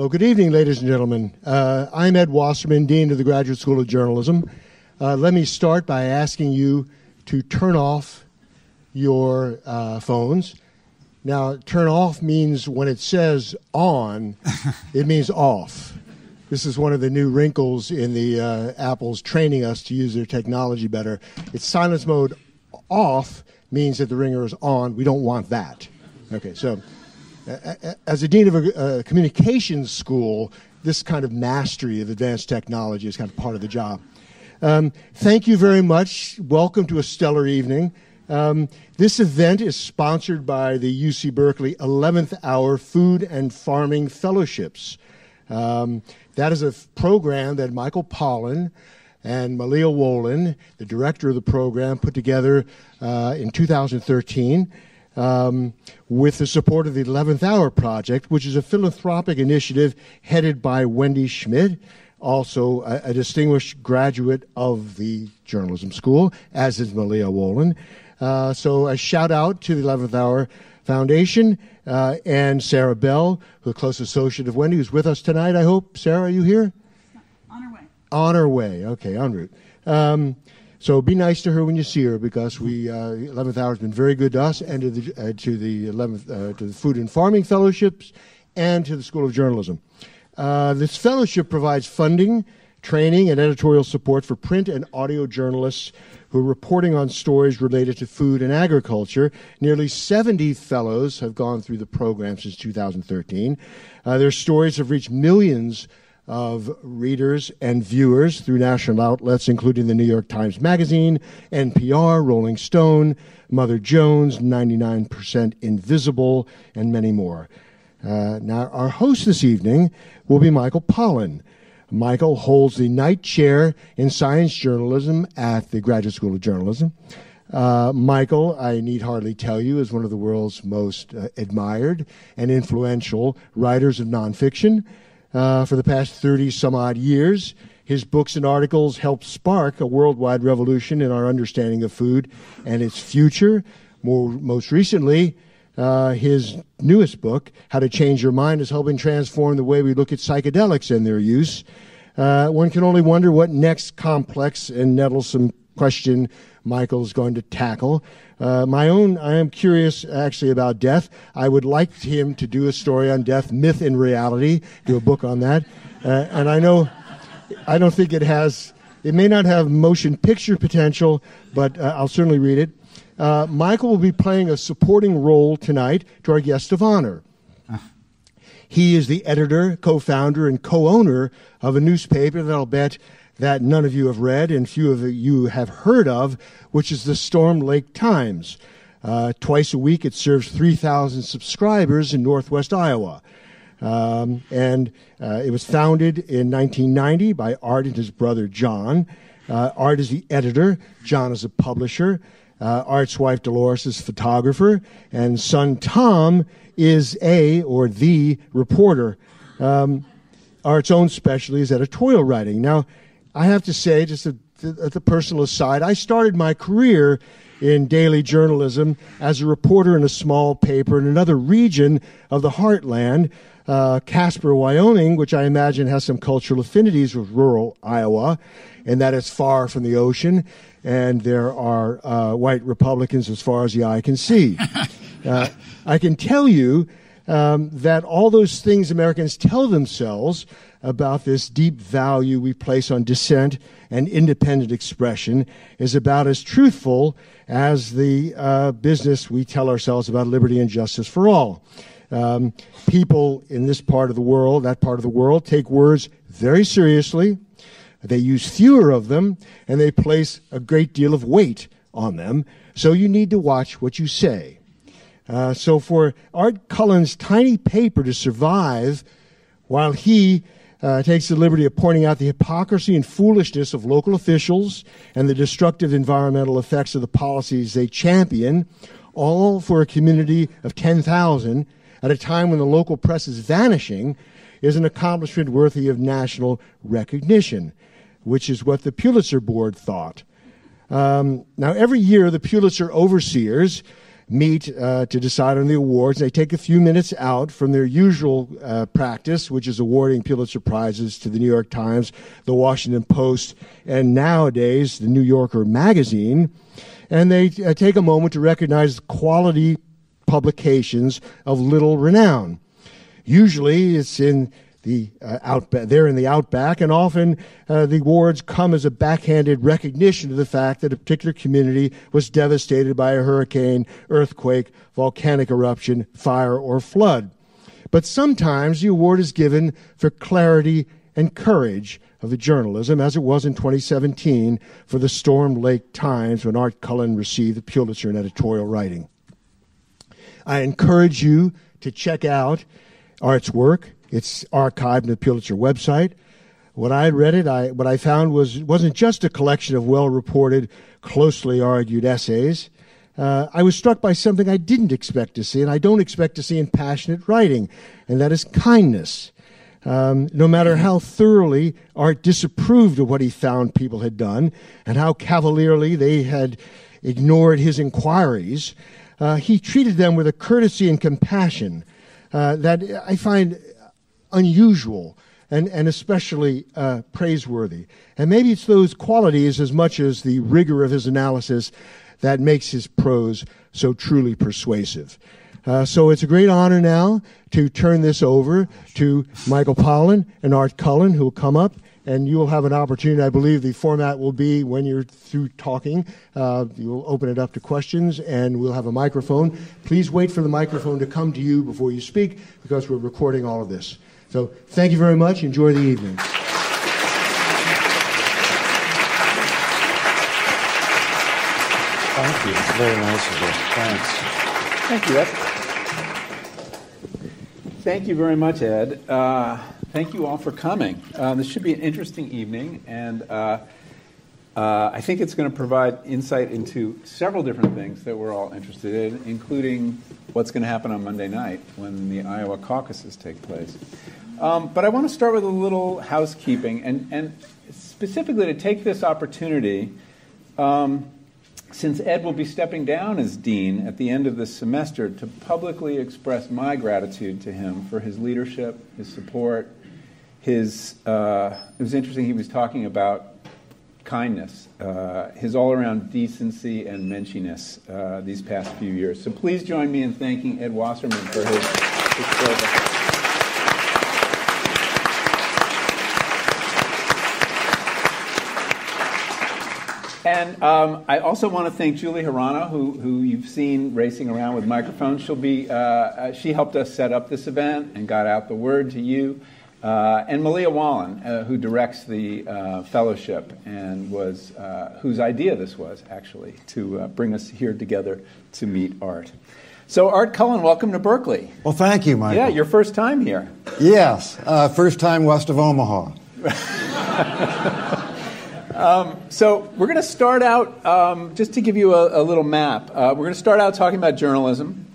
Well, good evening, ladies and gentlemen. Uh, I'm Ed Wasserman, Dean of the Graduate School of Journalism. Uh, let me start by asking you to turn off your uh, phones. Now, turn off means when it says on, it means off. This is one of the new wrinkles in the uh, Apple's training us to use their technology better. It's silence mode off means that the ringer is on. We don't want that. Okay, so as a dean of a, a communications school, this kind of mastery of advanced technology is kind of part of the job. Um, thank you very much. Welcome to a stellar evening. Um, this event is sponsored by the UC Berkeley 11th Hour Food and Farming Fellowships. Um, that is a program that Michael Pollan and Malia Wollan, the director of the program, put together uh, in 2013 um, with the support of the 11th Hour Project, which is a philanthropic initiative headed by Wendy Schmidt, also a, a distinguished graduate of the journalism school, as is Malia Wollan. Uh, so a shout out to the 11th Hour Foundation uh, and Sarah Bell, the close associate of Wendy, who's with us tonight, I hope. Sarah, are you here? On her way. On her way. Okay, en route. Um, so be nice to her when you see her because we uh, 11th Hour has been very good to us and to the uh, to the 11th uh, to the Food and Farming Fellowships and to the School of Journalism. Uh, this fellowship provides funding, training, and editorial support for print and audio journalists who are reporting on stories related to food and agriculture. Nearly 70 fellows have gone through the program since 2013. Uh, their stories have reached millions of readers and viewers through national outlets, including the New York Times Magazine, NPR, Rolling Stone, Mother Jones, 99% Invisible, and many more. Uh, now, our host this evening will be Michael Pollan. Michael holds the Knight Chair in Science Journalism at the Graduate School of Journalism. Uh, Michael, I need hardly tell you, is one of the world's most uh, admired and influential writers of nonfiction uh, for the past 30 some odd years. His books and articles helped spark a worldwide revolution in our understanding of food and its future. More, most recently, uh, his newest book, How to Change Your Mind, is helping transform the way we look at psychedelics and their use. Uh, one can only wonder what next complex and nettlesome question Michael is going to tackle. Uh, my own, I am curious actually about death. I would like him to do a story on death, myth and reality, do a book on that. Uh, and I know, I don't think it has, it may not have motion picture potential, but uh, I'll certainly read it. Uh, Michael will be playing a supporting role tonight to our guest of honor. He is the editor, co founder, and co owner of a newspaper that I'll bet that none of you have read and few of you have heard of, which is the Storm Lake Times. Uh, twice a week, it serves 3,000 subscribers in northwest Iowa. Um, and uh, it was founded in 1990 by Art and his brother John. Uh, Art is the editor, John is a publisher. Uh, Art's wife Dolores is photographer, and son Tom is a or the reporter. Um, Art's own specialty is editorial writing. Now, I have to say, just at the personal aside, I started my career in daily journalism as a reporter in a small paper in another region of the heartland, uh, Casper, Wyoming, which I imagine has some cultural affinities with rural Iowa, and that it's far from the ocean, and there are uh, white Republicans as far as the eye can see. Uh, I can tell you um, that all those things Americans tell themselves about this deep value we place on dissent and independent expression is about as truthful as the uh, business we tell ourselves about liberty and justice for all. Um, people in this part of the world, that part of the world, take words very seriously. They use fewer of them, and they place a great deal of weight on them. So you need to watch what you say. Uh, so for Art Cullen's tiny paper to survive while he uh, takes the liberty of pointing out the hypocrisy and foolishness of local officials and the destructive environmental effects of the policies they champion, all for a community of 10,000 at a time when the local press is vanishing, is an accomplishment worthy of national recognition, which is what the Pulitzer Board thought. Um, now, every year, the Pulitzer overseers meet uh, to decide on the awards. They take a few minutes out from their usual uh, practice, which is awarding Pulitzer Prizes to the New York Times, the Washington Post, and nowadays the New Yorker magazine. And they uh, take a moment to recognize quality publications of little renown. Usually it's in the uh, outback, they're in the outback, and often uh, the awards come as a backhanded recognition of the fact that a particular community was devastated by a hurricane, earthquake, volcanic eruption, fire, or flood. But sometimes the award is given for clarity and courage of the journalism, as it was in 2017 for the Storm Lake Times when Art Cullen received the Pulitzer in editorial writing. I encourage you to check out Art's work. It's archived in the Pulitzer website. When I read it, I, what I found was it wasn't just a collection of well-reported, closely argued essays. Uh, I was struck by something I didn't expect to see, and I don't expect to see in passionate writing, and that is kindness. Um, no matter how thoroughly Art disapproved of what he found people had done, and how cavalierly they had ignored his inquiries, uh, he treated them with a courtesy and compassion uh, that I find unusual and, and especially uh, praiseworthy. And maybe it's those qualities as much as the rigor of his analysis that makes his prose so truly persuasive. Uh, so it's a great honor now to turn this over to Michael Pollan and Art Cullen, who will come up and you will have an opportunity. I believe the format will be when you're through talking, uh, you'll open it up to questions, and we'll have a microphone. Please wait for the microphone to come to you before you speak, because we're recording all of this. So thank you very much. Enjoy the evening. Thank you. It's very nice of you. Thanks. Thank you, Ed. Thank you very much, Ed. Uh, thank you all for coming. Uh, this should be an interesting evening, and uh, uh I think it's going to provide insight into several different things that we're all interested in, including what's going to happen on Monday night when the Iowa caucuses take place. Um, but I want to start with a little housekeeping and, and specifically to take this opportunity, um, since Ed will be stepping down as dean at the end of this semester, to publicly express my gratitude to him for his leadership, his support, his. Uh, it was interesting. He was talking about kindness, uh, his all-around decency and menschiness uh, these past few years. So please join me in thanking Ed Wasserman for his, his service. And um, I also want to thank Julie Hirano, who, who you've seen racing around with microphones. She'll be, uh, uh, she helped us set up this event and got out the word to you. Uh, and Malia Wollan, uh, who directs the uh, fellowship and was, uh, whose idea this was actually to bring us here together to meet Art. So, Art Cullen, welcome to Berkeley. Well, thank you, Michael. Yeah, your first time here. Yes, first time west of Omaha. Um, so we're going to start out, um, just to give you a, a little map, uh, we're going to start out talking about journalism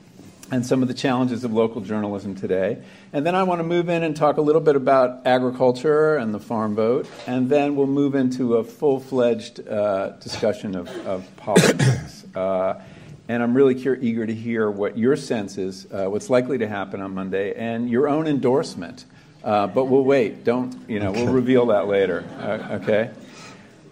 and some of the challenges of local journalism today. And then I want to move in and talk a little bit about agriculture and the farm vote. And then we'll move into a full fledged uh, discussion of, of politics. Uh, and I'm really eager to hear what your sense is, uh, what's likely to happen on Monday, and your own endorsement. Uh, but we'll wait. Don't, you know, we'll reveal that later. Uh, okay?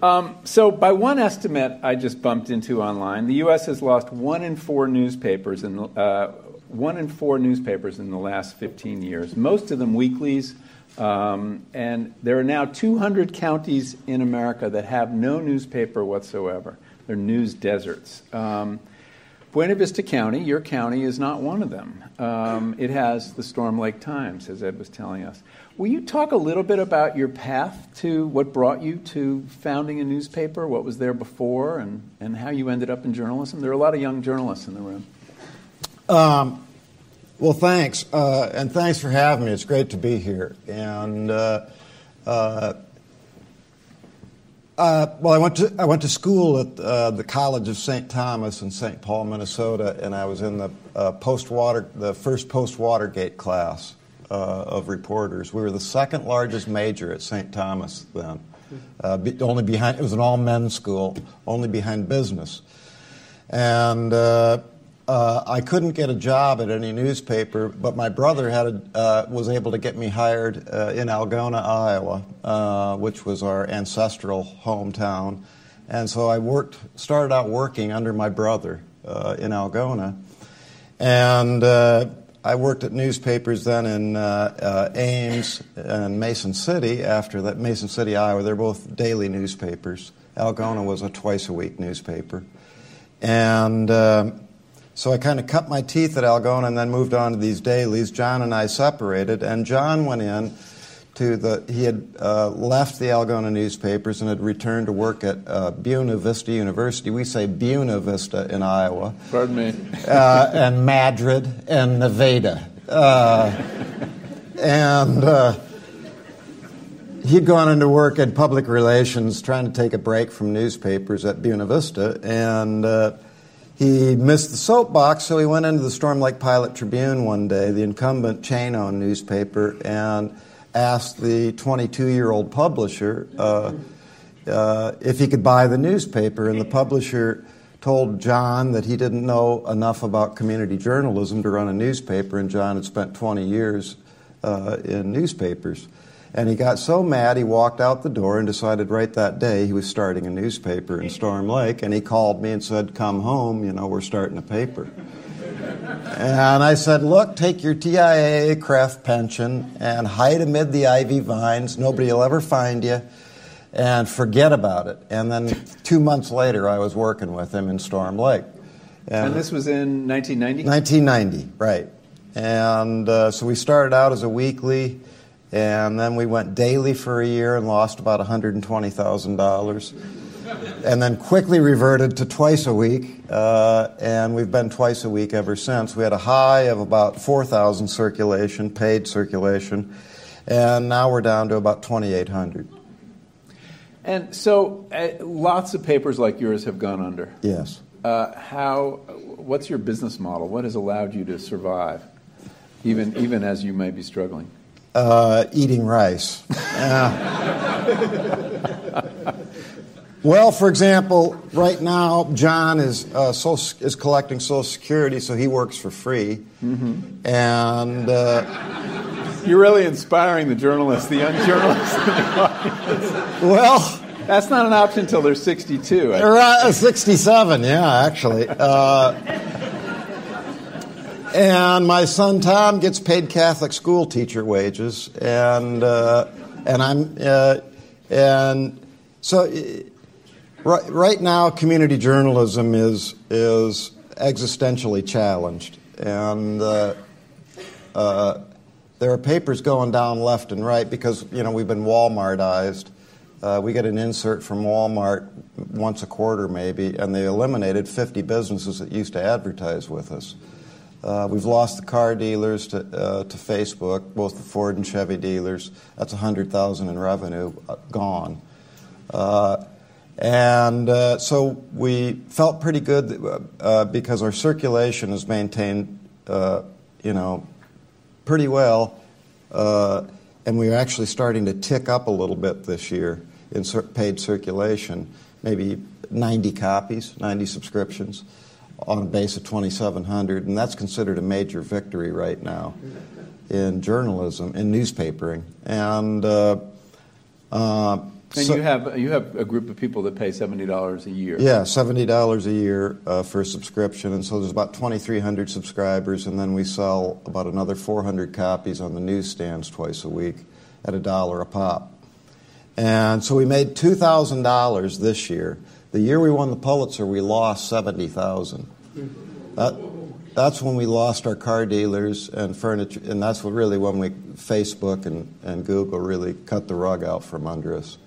Um, so, by one estimate I just bumped into online, the U.S. has lost one in four newspapers in uh, one in four newspapers in the last 15 years. Most of them weeklies, um, and there are now 200 counties in America that have no newspaper whatsoever. They're news deserts. Um, Buena Vista County, your county, is not one of them. Um, it has the Storm Lake Times, as Ed was telling us. Will you talk a little bit about your path to what brought you to founding a newspaper, what was there before, and, and how you ended up in journalism? There are a lot of young journalists in the room. Um, well, thanks, uh, and thanks for having me. It's great to be here. And uh, uh, uh well, I went to I went to school at uh, the College of St. Thomas in St. Paul, Minnesota, and I was in the uh, post water the first post Watergate class of reporters. We were the second largest major at St. Thomas then, be, only behind it was an all men's school, only behind business, and uh, I couldn't get a job at any newspaper, but my brother had a, uh, was able to get me hired uh, in Algona, Iowa, uh, which was our ancestral hometown. And so I worked, started out working under my brother uh, in Algona. And uh, I worked at newspapers then in Ames and Mason City after that, Mason City, Iowa. They're both daily newspapers. Algona was a twice a week newspaper. And so I kind of cut my teeth at Algona and then moved on to these dailies. John and I separated, and John went in to the. He had uh, left the Algona newspapers and had returned to work at uh, Buena Vista University. We say Buena Vista in Iowa. Pardon me. uh, and Madrid and Nevada. Uh, and uh, he'd gone into work in public relations, trying to take a break from newspapers at Buena Vista, and uh, he missed the soapbox, so he went into the Storm Lake Pilot Tribune one day, the incumbent chain owned newspaper, and asked the 22 year old publisher uh, uh, if he could buy the newspaper. And the publisher told John that he didn't know enough about community journalism to run a newspaper, and John had spent 20 years uh, in newspapers. And he got so mad he walked out the door and decided right that day he was starting a newspaper in Storm Lake. And he called me and said, Come home, you know, we're starting a paper. and I said, Look, take your TIAA CREF pension and hide amid the ivy vines. Nobody will ever find you. And forget about it. And then two months later, I was working with him in Storm Lake. And, and this was in 1990? 1990, right. And uh, so we started out as a weekly. And then we went daily for a year and lost about $120,000. and then quickly reverted to twice a week, uh, and we've been twice a week ever since. We had a high of about 4,000 circulation, paid circulation, and now we're down to about 2,800. And so, uh, lots of papers like yours have gone under. Yes. Uh, how? What's your business model? What has allowed you to survive, even even as you may be struggling? Uh, eating rice. well, for example, right now John is uh, is collecting Social Security, so he works for free, mm-hmm. and. Uh, you're really inspiring the journalists, the young journalists the. Well, that's not an option until they're 62. They're uh, 67, yeah, actually. And my son Tom gets paid Catholic school teacher wages, and uh, and I'm uh, and so uh, right, right now community journalism is is existentially challenged, and uh, uh, there are papers going down left and right because you know we've been Walmartized. Uh, we get an insert from Walmart once a quarter, maybe, and they eliminated 50 businesses that used to advertise with us. Uh, we've lost the car dealers to, uh, to Facebook, both the Ford and Chevy dealers. That's 100,000 in revenue uh, gone. Uh, and uh, so we felt pretty good uh, because our circulation is maintained, you know, pretty well. and we're actually starting to tick up a little bit this year in paid circulation, maybe 90 copies, 90 subscriptions on a base of 2,700, and that's considered a major victory right now in journalism, in newspapering. And, uh, uh, and so, you have you have a group of people that pay seventy dollars a year. Yeah, seventy dollars a year uh, for a subscription, and so there's about twenty three hundred subscribers, and then we sell about another four hundred copies on the newsstands twice a week at a dollar a pop. And so we made two thousand dollars this year. The year we won the Pulitzer, we lost 70,000. That, that's when we lost our car dealers and furniture, and that's really when we Facebook and, and Google really cut the rug out from under us.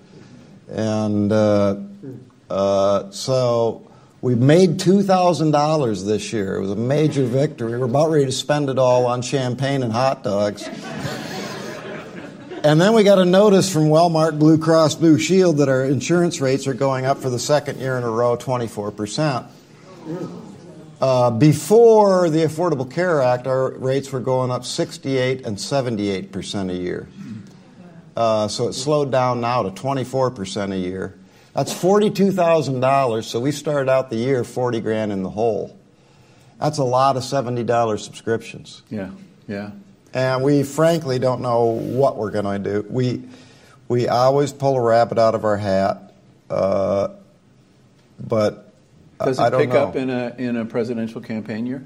And uh, uh, so We made $2,000 this year. It was a major victory. We were about ready to spend it all on champagne and hot dogs. and then we got a notice from Wellmark Blue Cross Blue Shield that our insurance rates are going up for the second year in a row 24%. Uh, before the Affordable Care Act, our rates were going up 68 and 78 percent a year. Uh, so it slowed down now to 24 percent a year. That's $42,000. So we started out the year 40 grand in the hole. That's a lot of $70 subscriptions. Yeah, yeah. And we frankly don't know what we're going to do. We, we always pull a rabbit out of our hat, uh, but Does it pick know. up in a, in a presidential campaign year?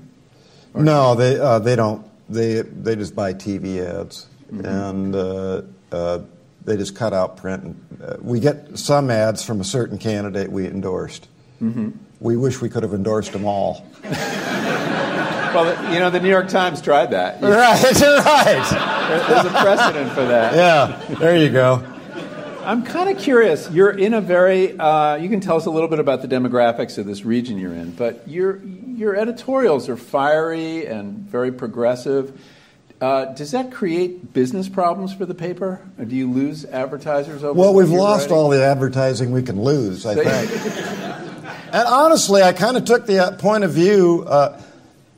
No, they uh, they don't. They they just buy TV ads and uh, uh, they just cut out print. And, uh, we get some ads from a certain candidate we endorsed. We wish we could have endorsed them all. Well, you know, the New York Times tried that. There- Right, right. There's a precedent for that. Yeah, there you go. I'm kind of curious. You're in a very. Uh, you can tell us a little bit about the demographics of this region you're in, but your your editorials are fiery and very progressive. Uh, does that create business problems for the paper? Or do you lose advertisers over? Well, we've lost writing? all the advertising we can lose, I think. and honestly, I kind of took the uh, point of view. Uh,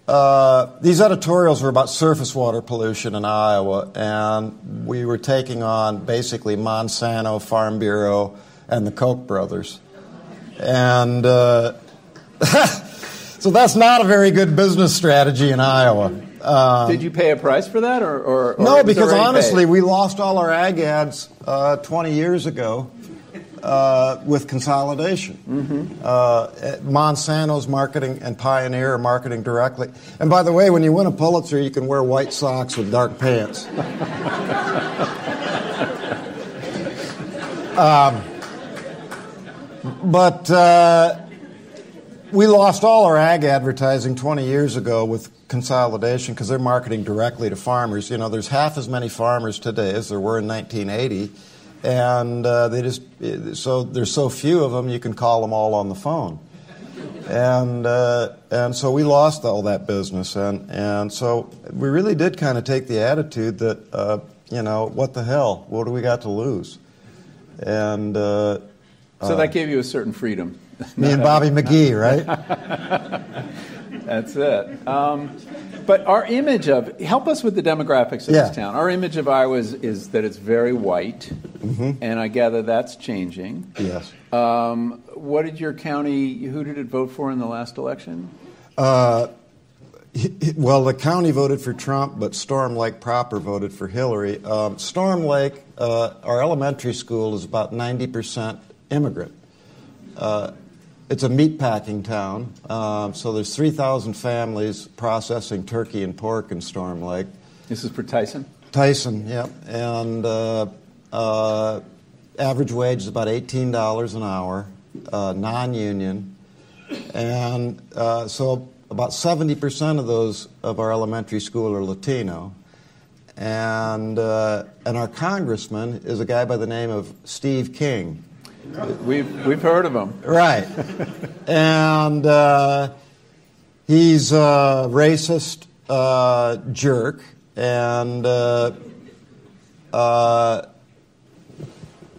uh, these editorials were about surface water pollution in Iowa, and we were taking on basically Monsanto, Farm Bureau, and the Koch brothers. And uh, so that's not a very good business strategy in Iowa. Uh, Did you pay a price for that, or, or, or no, because honestly, paid? we lost all our ag ads uh, 20 years ago uh, with consolidation. Mm-hmm. Uh, Monsanto's marketing and Pioneer are marketing directly. And by the way, when you win a Pulitzer, you can wear white socks with dark pants. um, but uh, we lost all our ag advertising 20 years ago with consolidation because they're marketing directly to farmers. You know, there's half as many farmers today as there were in 1980, and uh, they just so there's so few of them you can call them all on the phone, and uh, and so we lost all that business, and and so we really did kind of take the attitude that uh, you know what the hell, what do we got to lose, and. Uh, so that gave you a certain freedom. me and Bobby McGee, right? That's it. Um, but our image of help us with the demographics of Yeah. this town. Our image of Iowa is, is that it's very white, Mm-hmm. and I gather that's changing. yes. Um, what did your county? Who did it vote for in the last election? Uh, well, the county voted for Trump, but Storm Lake proper voted for Hillary. Um, Storm Lake, uh, our elementary school is about 90% immigrant. Uh, it's a meatpacking town, um, so there's 3,000 families processing turkey and pork in Storm Lake. This is for Tyson. Tyson, yep. And uh, uh, average wage is about $18 an hour, uh, non union. And uh, so about 70% of those of our elementary school are Latino. And, uh, and our congressman is a guy by the name of Steve King. We've we've heard of him. Right. and uh, he's a racist uh, jerk. And uh, uh,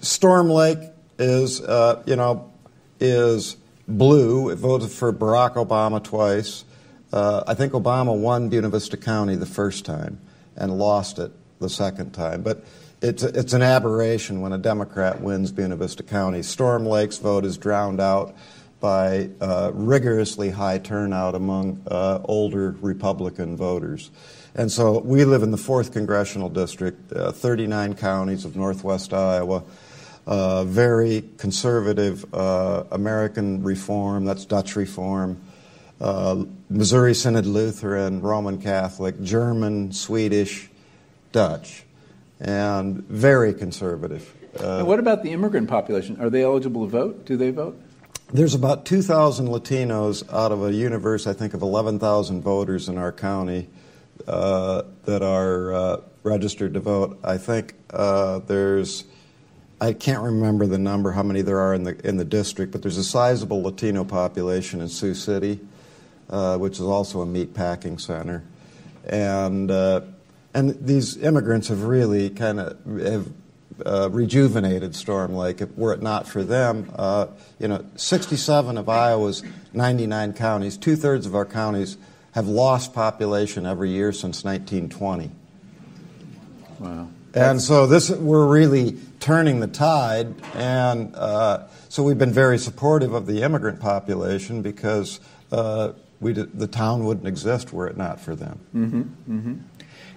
Storm Lake is, uh, you know, is blue. It voted for Barack Obama twice. Uh, I think Obama won Buena Vista County the first time and lost it the second time. But it's, it's an aberration when a Democrat wins Buena Vista County. Storm Lake's vote is drowned out by uh, rigorously high turnout among uh, older Republican voters. And so we live in the 4th Congressional District, uh, 39 counties of northwest Iowa. Uh, very conservative uh, American reform, that's Dutch reform, uh, Missouri Synod Lutheran, Roman Catholic, German, Swedish, Dutch, and very conservative. Uh, what about the immigrant population? Are they eligible to vote? Do they vote? There's about 2,000 Latinos out of a universe, I think, of 11,000 voters in our county uh, that are uh, registered to vote. I think uh, there's, I can't remember the number, how many there are in the in the district, but there's a sizable Latino population in Sioux City, uh, which is also a meat packing center, and uh, and these immigrants have really kind of have uh, rejuvenated Storm Lake. Were it not for them, uh, you know, 67 of Iowa's 99 counties, two thirds of our counties have lost population every year since 1920. Wow. And so this, we're really turning the tide, and uh, so we've been very supportive of the immigrant population because uh, we, the town wouldn't exist were it not for them. Mm-hmm, mm-hmm.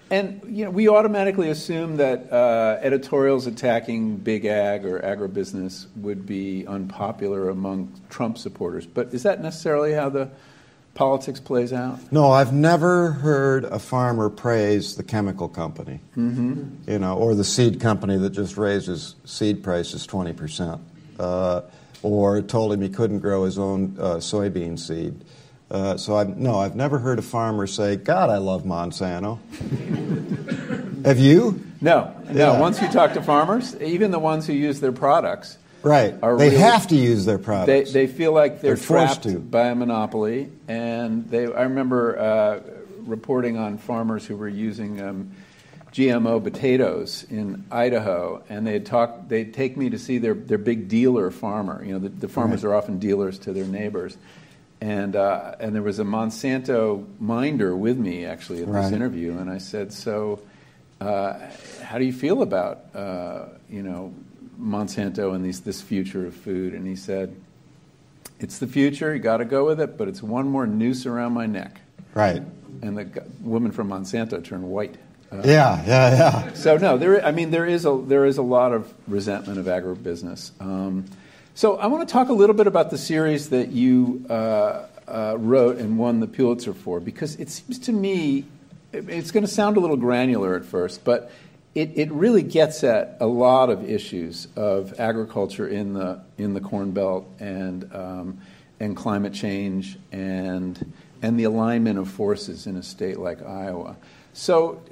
And you know, we automatically assume that uh, editorials attacking big ag or agribusiness would be unpopular among Trump supporters. But is that necessarily how the politics plays out? No, I've never heard a farmer praise the chemical company, mm-hmm. you know, or the seed company that just raises seed prices twenty percent, uh, or told him he couldn't grow his own uh, soybean seed. Uh, so I've, no, I've never heard a farmer say, "God, I love Monsanto." Have you? No, no. Yeah. Once you talk to farmers, even the ones who use their products, right? Are they really, have to use their products. They, they feel like they're, They're forced trapped to. by a monopoly, and they. I remember uh, reporting on farmers who were using. Um, GMO potatoes in Idaho, and they'd talk. They'd take me to see their, their big dealer farmer. You know, the, the farmers Right. are often dealers to their neighbors, and uh, and there was a Monsanto minder with me actually at this Right. interview, and I said, so uh, how do you feel about uh, you know Monsanto and these this future of food? And he said, it's the future. You got to go with it, but it's one more noose around my neck. right? And the g- woman from Monsanto turned white. Uh, Yeah, yeah, yeah. so no, there. I mean, there is a there is a lot of resentment of agribusiness. Um, so I want to talk a little bit about the series that you uh, uh, wrote and won the Pulitzer for, because it seems to me it's going to sound a little granular at first, but it, it really gets at a lot of issues of agriculture in the in the Corn Belt and um, and climate change and and the alignment of forces in a state like Iowa. So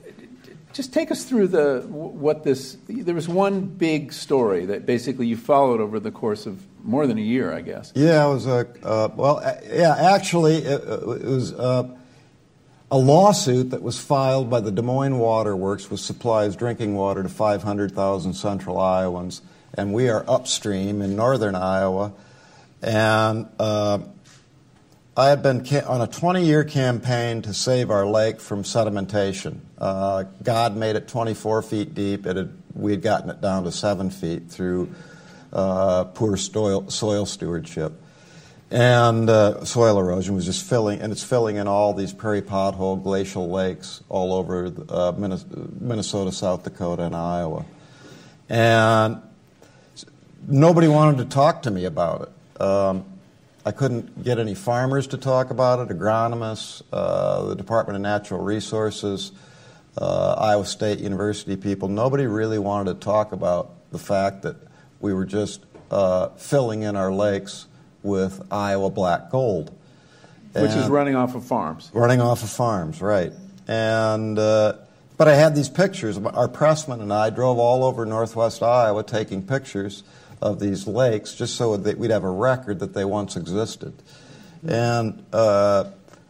just take us through the what this. There was one big story that basically you followed over the course of more than a year, I guess. Yeah, it was a uh, well. uh, Yeah, actually, it, it was uh, a lawsuit that was filed by the Des Moines Water Works, which supplies drinking water to 500,000 Central Iowans, and we are upstream in northern Iowa. And uh, I had been on a 20-year campaign to save our lake from sedimentation. Uh, God made it 24 feet deep. It had, we had gotten it down to seven feet through uh, poor soil, soil stewardship. And uh, soil erosion was just filling, and it's filling in all these prairie pothole glacial lakes all over uh, Minnesota, South Dakota, and Iowa. And nobody wanted to talk to me about it. Um, I couldn't get any farmers to talk about it, agronomists, uh, the Department of Natural Resources, uh, Iowa State University people. Nobody really wanted to talk about the fact that we were just uh, filling in our lakes with Iowa black gold. Which is running off of farms. running off of farms, right? And uh, but I had these pictures. Our pressman and I drove all over Northwest Iowa taking pictures of these lakes, just so that we'd have a record that they once existed. And uh,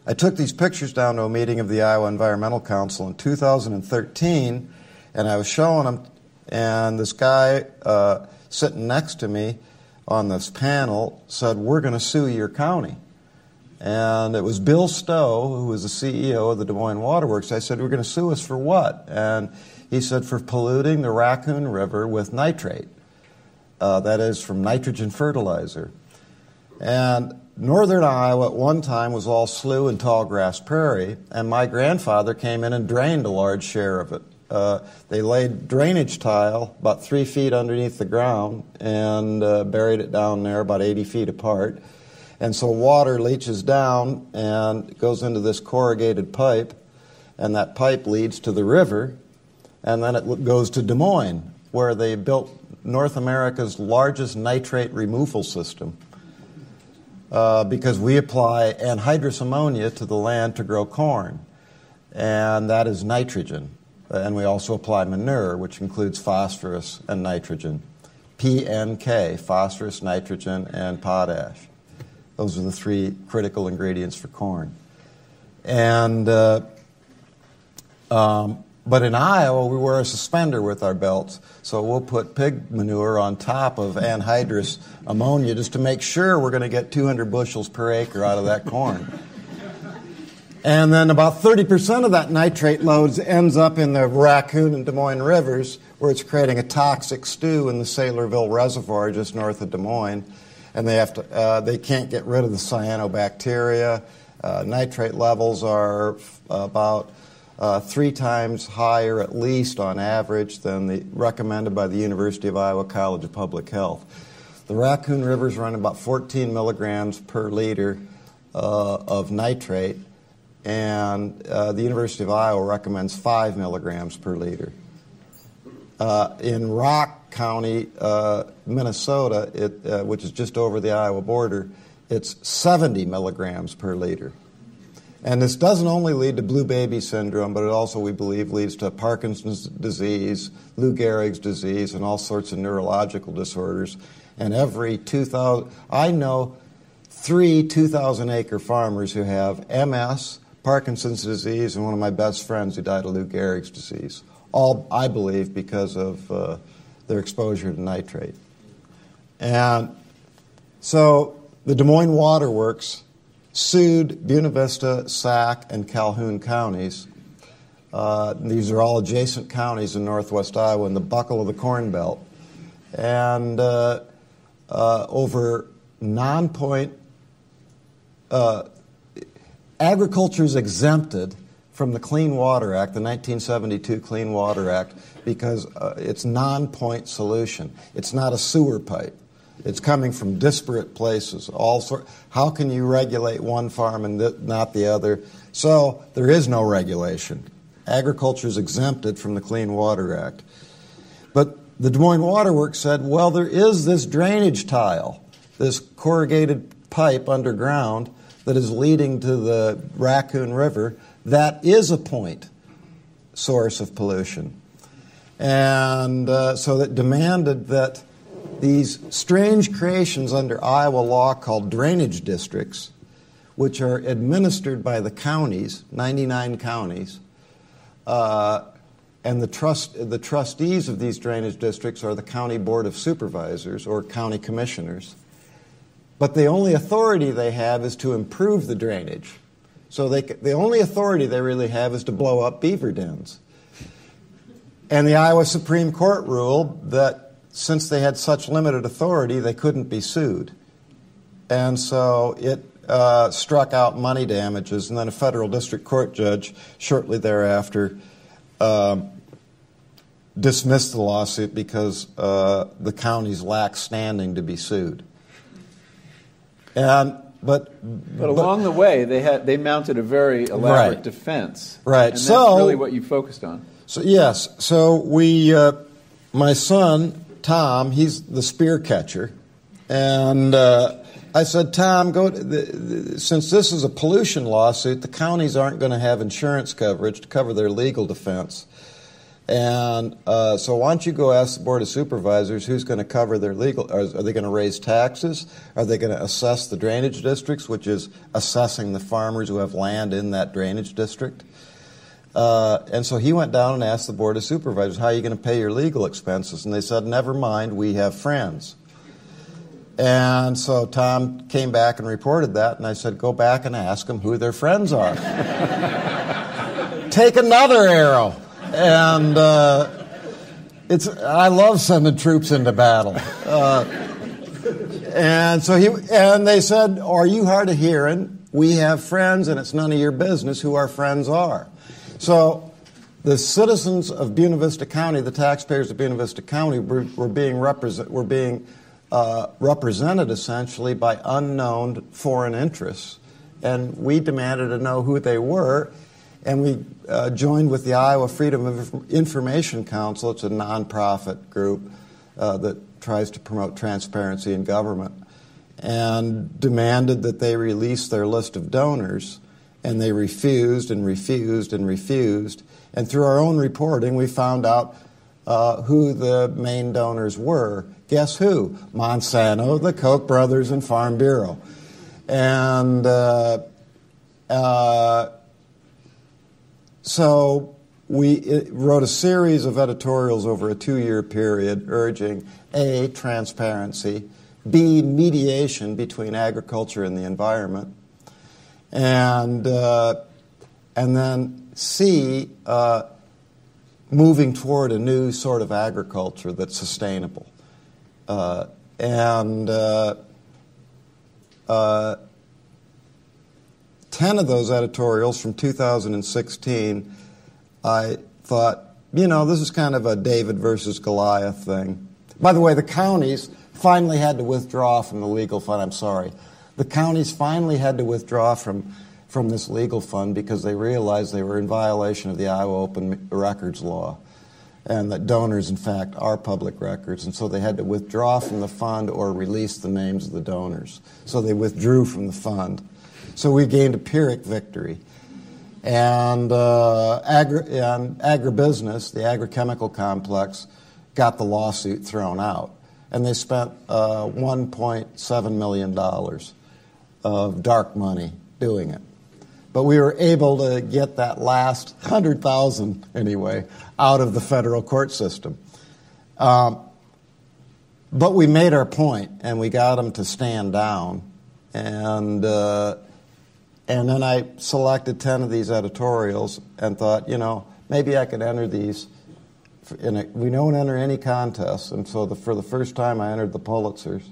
I took these pictures down to a meeting of the Iowa Environmental Council in 2013, and I was showing them. And this guy uh, sitting next to me on this panel said, "We're going to sue your county." And it was Bill Stowe, who was the CEO of the Des Moines Waterworks. I said, We're going to sue us for what? And he said, For polluting the Raccoon River with nitrate. Uh, that is, from nitrogen fertilizer. And northern Iowa at one time was all slough and tall grass prairie, and my grandfather came in and drained a large share of it. Uh, they laid drainage tile about three feet underneath the ground and uh, buried it down there about 80 feet apart. And so water leaches down and goes into this corrugated pipe, and that pipe leads to the river, and then it goes to Des Moines, where they built North America's largest nitrate removal system. Uh, because we apply anhydrous ammonia to the land to grow corn, and that is nitrogen. And we also apply manure, which includes phosphorus and nitrogen. PNK, phosphorus, nitrogen, and potash. Those are the three critical ingredients for corn. And uh, um, but in Iowa, we wear a suspender with our belts, so we'll put pig manure on top of anhydrous ammonia just to make sure we're going to get 200 bushels per acre out of that corn. and then about 30% of that nitrate load ends up in the Raccoon and Des Moines rivers, where it's creating a toxic stew in the Saylorville Reservoir just north of Des Moines. And they, have to, uh, they can't get rid of the cyanobacteria. Uh, nitrate levels are about uh, three times higher, at least on average, than the recommended by the University of Iowa College of Public Health. The Raccoon Rivers run about 14 milligrams per liter uh, of nitrate, and uh, the University of Iowa recommends 5 milligrams per liter. Uh, in Rock County, uh, Minnesota, it, uh, which is just over the Iowa border, it's 70 milligrams per liter. And this doesn't only lead to blue baby syndrome, but it also, we believe, leads to Parkinson's disease, Lou Gehrig's disease, and all sorts of neurological disorders. And every 2,000, I know three 2,000 acre farmers who have MS, Parkinson's disease, and one of my best friends who died of Lou Gehrig's disease. All, I believe, because of uh, their exposure to nitrate. And so the Des Moines Water Works sued Buena Vista, Sac, and Calhoun counties. Uh, these are all adjacent counties in northwest Iowa in the buckle of the Corn Belt. And uh, uh, over non point, uh, agriculture is exempted from the Clean Water Act, the 1972 Clean Water Act, because uh, it's non point solution. It's not a sewer pipe. It's coming from disparate places. All sort. How can you regulate one farm and th- not the other? So there is no regulation. Agriculture is exempted from the Clean Water Act. But the Des Moines Water Works said, well, there is this drainage tile, this corrugated pipe underground that is leading to the Raccoon River. That is a point source of pollution. And uh, so that demanded that these strange creations under Iowa law called drainage districts, which are administered by the counties, 99 counties, uh, and the, trust, the trustees of these drainage districts are the county board of supervisors or county commissioners. But the only authority they have is to improve the drainage. So they, the only authority they really have is to blow up beaver dens. And the Iowa Supreme Court ruled that since they had such limited authority, they couldn't be sued. And so it uh, struck out money damages, and then a federal district court judge shortly thereafter um, dismissed the lawsuit because uh, the counties lacked standing to be sued. And but but along but, the way, they had they mounted a very elaborate right, defense. Right. And so that's really what you focused on. So yes. So we, uh, my son Tom, he's the spear catcher, and uh, I said, Tom, go. The, the, since this is a pollution lawsuit, the counties aren't going to have insurance coverage to cover their legal defense. And uh, so, why don't you go ask the Board of Supervisors who's going to cover their legal? Are, are they going to raise taxes? Are they going to assess the drainage districts, which is assessing the farmers who have land in that drainage district? Uh, and so he went down and asked the Board of Supervisors, How are you going to pay your legal expenses? And they said, Never mind, we have friends. And so Tom came back and reported that, and I said, Go back and ask them who their friends are. Take another arrow. And uh, it's, I love sending troops into battle. Uh, and so he, and they said, Are you hard of hearing? We have friends, and it's none of your business who our friends are. So the citizens of Buena Vista County, the taxpayers of Buena Vista County, were, were being, represent, were being uh, represented essentially by unknown foreign interests. And we demanded to know who they were. And we uh, joined with the Iowa Freedom of Information Council. It's a nonprofit group uh, that tries to promote transparency in government. And demanded that they release their list of donors and they refused and refused and refused. And through our own reporting, we found out uh, who the main donors were. Guess who? Monsanto, the Koch brothers, and Farm Bureau. And uh, uh, so we wrote a series of editorials over a two year period urging A, transparency, B, mediation between agriculture and the environment, and, uh, and then C, uh, moving toward a new sort of agriculture that's sustainable. Uh, and uh, uh, 10 of those editorials from 2016, I thought, you know, this is kind of a David versus Goliath thing. By the way, the counties finally had to withdraw from the legal fund. I'm sorry. The counties finally had to withdraw from, from this legal fund because they realized they were in violation of the Iowa Open Records Law and that donors, in fact, are public records. And so they had to withdraw from the fund or release the names of the donors. So they withdrew from the fund. So we gained a Pyrrhic victory. And, uh, agri- and agribusiness, the agrochemical complex, got the lawsuit thrown out. And they spent uh, $1.7 million of dark money doing it. But we were able to get that last 100,000 anyway out of the federal court system. Um, but we made our point and we got them to stand down. And, uh, and then I selected 10 of these editorials and thought, you know, maybe I could enter these. A, we don't enter any contests. And so the, for the first time, I entered the Pulitzers.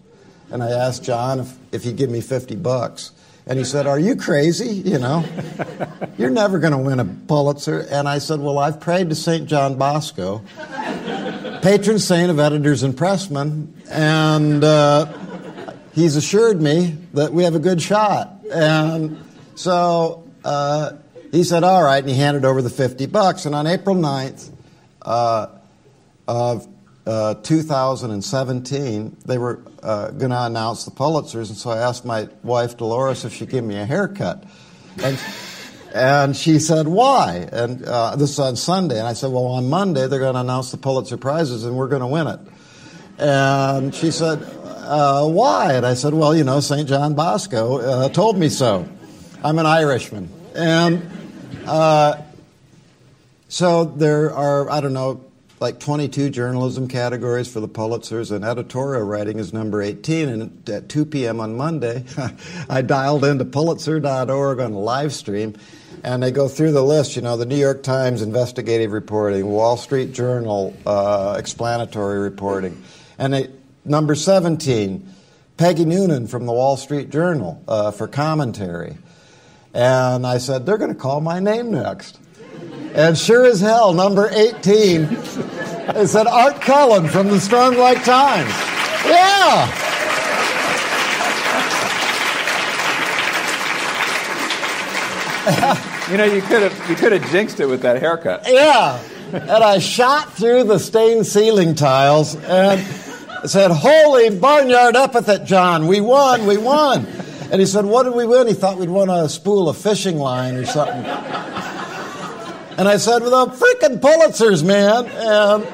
And I asked John if, if he'd give me 50 bucks. And he said, Are you crazy? You know, you're never going to win a Pulitzer. And I said, Well, I've prayed to St. John Bosco, patron saint of editors and pressmen, and uh, he's assured me that we have a good shot. And so uh, he said, All right. And he handed over the 50 bucks. And on April 9th uh, of uh, 2017, they were uh, going to announce the Pulitzers, and so I asked my wife Dolores if she'd give me a haircut, and and she said why? And uh, this is on Sunday, and I said, well, on Monday they're going to announce the Pulitzer prizes, and we're going to win it. And she said, uh, why? And I said, well, you know, St. John Bosco uh, told me so. I'm an Irishman, and so there are I don't know like 22 journalism categories for the Pulitzers, and editorial writing is number 18. And at 2 p.m. on Monday, I dialed into Pulitzer.org on a live stream, and they go through the list. You know, the New York Times investigative reporting, Wall Street Journal uh, explanatory reporting, and they, number 17, Peggy Noonan from the Wall Street Journal uh, for commentary. And I said, they're going to call my name next. And sure as hell, number 18, it said Art Cullen from the Storm Lake Times. Yeah. you know, you could have you could have jinxed it with that haircut. Yeah. And I shot through the stained ceiling tiles and said, Holy barnyard epithet, John, we won, we won. And he said, What did we win? He thought we'd won a spool of fishing line or something. And I said, well, the freaking Pulitzers, man. And,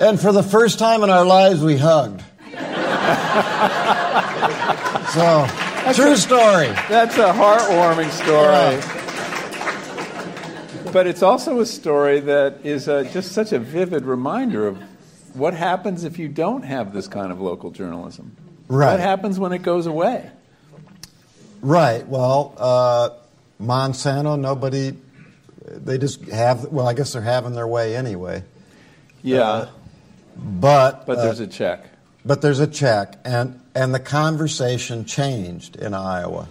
and for the first time in our lives, we hugged. so, that's true a, story. That's a heartwarming story. Yeah. But it's also a story that is a, just such a vivid reminder of what happens if you don't have this kind of local journalism. Right. What happens when it goes away? Right. Well, uh, Monsanto, nobody they just have. Well, I guess they're having their way anyway. Yeah. Uh, but but there's uh, a check. But there's a check, and and the conversation changed in Iowa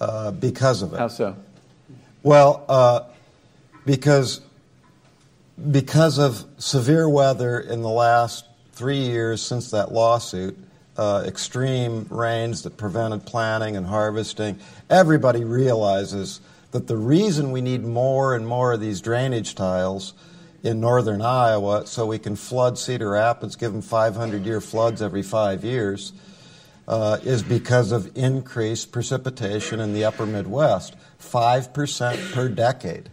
uh, because of it. How so? Well, uh, because because of severe weather in the last three years since that lawsuit, uh, extreme rains that prevented planting and harvesting, everybody realizes that the reason we need more and more of these drainage tiles in northern Iowa so we can flood Cedar Rapids, give them 500 year floods every five years, uh, is because of increased precipitation in the upper Midwest 5% per decade,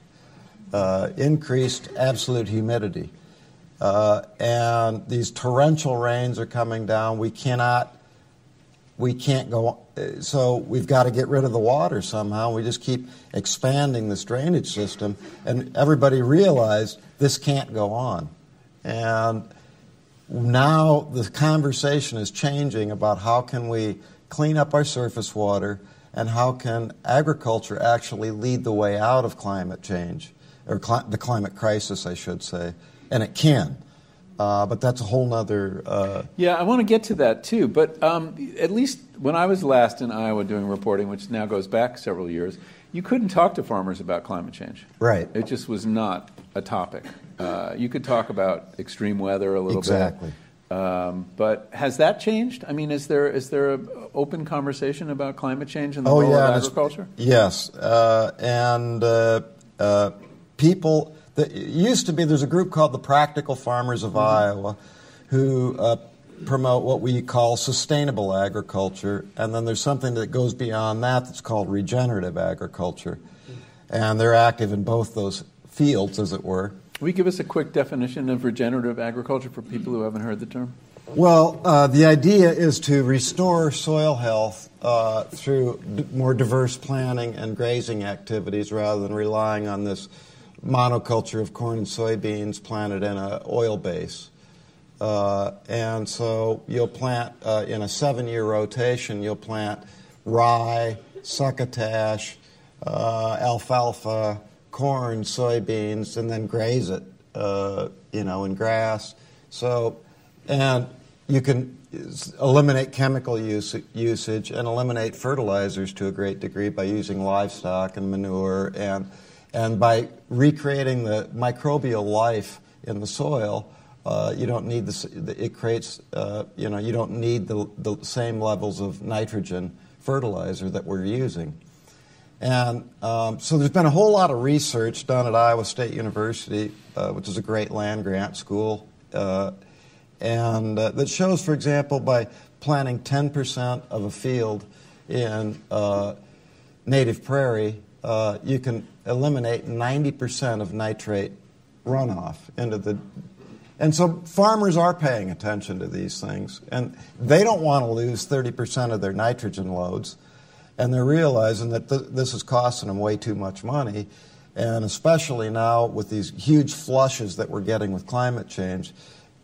uh, increased absolute humidity. Uh, and these torrential rains are coming down. We cannot, we can't go, so we've got to get rid of the water somehow. We just keep expanding this drainage system. And everybody realized this can't go on. And now the conversation is changing about how can we clean up our surface water and how can agriculture actually lead the way out of climate change, or cli- the climate crisis, I should say. And it can. Uh, but that's a whole nother. Uh, yeah, I want to get to that too. But um, at least when I was last in Iowa doing reporting, which now goes back several years, you couldn't talk to farmers about climate change. Right. It just was not a topic. Uh, you could talk about extreme weather a little exactly. bit. Um, but has that changed? I mean, is there is there an open conversation about climate change and the oh, role yeah, of agriculture? Yes, uh, and uh, uh, people. The, it used to be there's a group called the Practical Farmers of mm-hmm. Iowa, who uh, promote what we call sustainable agriculture, and then there's something that goes beyond that that's called regenerative agriculture, and they're active in both those fields, as it were. Will you give us a quick definition of regenerative agriculture for people who haven't heard the term? Well, uh, the idea is to restore soil health uh, through d- more diverse planting and grazing activities rather than relying on this monoculture of corn and soybeans planted in an oil base. Uh, and so you'll plant uh, in a seven year rotation, you'll plant rye, succotash, uh, alfalfa, corn, soybeans, and then graze it, uh, you know, in grass. So, and you can eliminate chemical use, usage and eliminate fertilizers to a great degree by using livestock and manure and and by recreating the microbial life in the soil. Uh, you don't need this. It creates. Uh, you know, you don't need the, the same levels of nitrogen fertilizer that we're using. And um, so there's been a whole lot of research done at Iowa State University, uh, which is a great land grant school, uh, and uh, that shows, for example, by planting 10% of a field in uh, native prairie, uh, you can eliminate 90% of nitrate runoff into the and so farmers are paying attention to these things, and they don't want to lose 30% of their nitrogen loads and they're realizing that th- this is costing them way too much money. And especially now with these huge flushes that we're getting with climate change,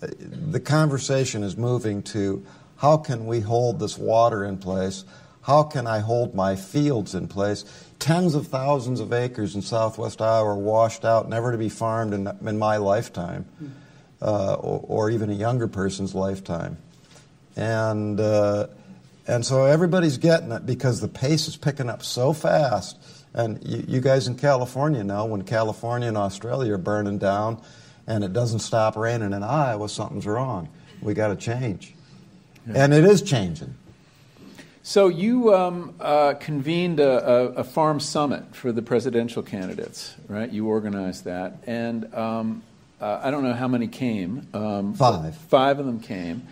uh, the conversation is moving to how can we hold this water in place? How can I hold my fields in place? Tens of thousands of acres in southwest Iowa are washed out, never to be farmed in, in my lifetime, uh, or, or, even a younger person's lifetime. And uh, and so everybody's getting it because the pace is picking up so fast. And you, you, guys in California know when California and Australia are burning down and it doesn't stop raining in Iowa, something's wrong. We got to change. Yeah. And it is changing. So you um, uh, convened a, a, a, farm summit for the presidential candidates, right? You organized that, and um, uh, I don't know how many came. Um, five. Five of them came.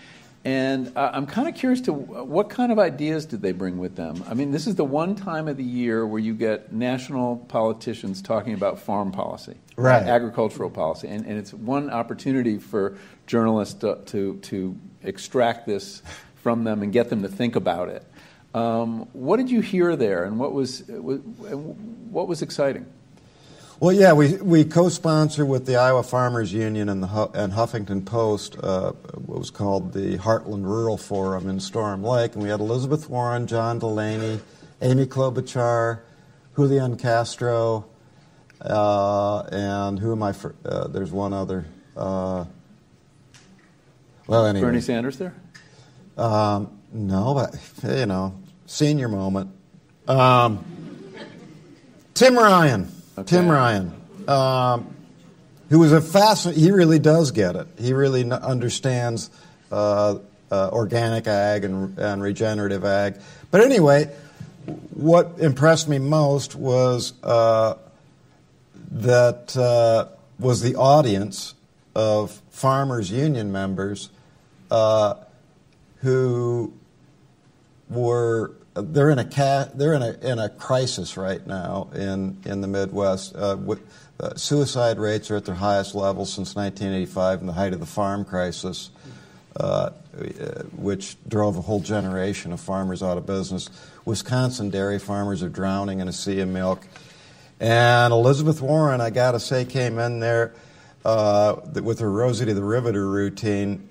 And uh, I'm kind of curious to what kind of ideas did they bring with them? I mean, this is the one time of the year where you get national politicians talking about farm policy, right. agricultural policy, and, and it's one opportunity for journalists to, to, to extract this from them and get them to think about it. Um, what did you hear there, and what was what was exciting? Well, yeah, we, we co-sponsor with the Iowa Farmers Union and the and Huffington Post uh, what was called the Heartland Rural Forum in Storm Lake, and we had Elizabeth Warren, John Delaney, Amy Klobuchar, Julian Castro, uh, and who am I? For, uh, there's one other. Uh, well, anyway, Bernie Sanders there? Um, no, but you know, senior moment. Um, Tim Ryan. Okay. Tim Ryan, um, who was a fast. He really does get it. He really n- understands uh, uh, organic ag and, and, regenerative ag. But anyway, what impressed me most was uh, that uh, was the audience of farmers union members uh, who were they're in a ca- they're in a in a crisis right now in in the Midwest. Uh, uh, suicide rates are at their highest level since 1985, in the height of the farm crisis, uh, which drove a whole generation of farmers out of business. Wisconsin dairy farmers are drowning in a sea of milk, and Elizabeth Warren, I got to say, came in there uh, with her Rosie the Riveter routine.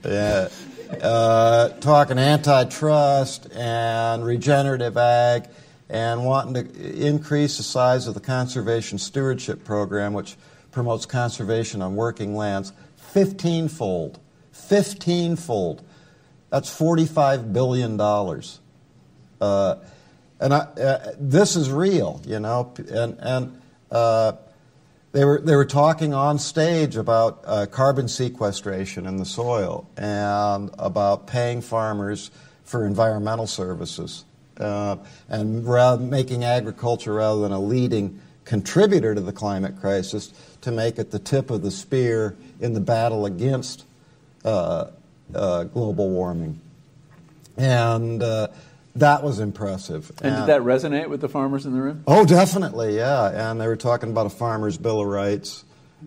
Uh, talking antitrust and regenerative ag and wanting to increase the size of the conservation stewardship program, which promotes conservation on working lands, 15 fold. 15 fold. That's $45 billion. Uh, and I, uh, this is real, you know, and, and uh, they were, they were talking on stage about uh, carbon sequestration in the soil and about paying farmers for environmental services uh, and rather, making agriculture rather than a leading contributor to the climate crisis to make it the tip of the spear in the battle against uh, uh global warming. And uh, that was impressive. And, and, did that resonate with the farmers in the room? Oh, definitely, yeah. And they were talking about a farmer's bill of rights.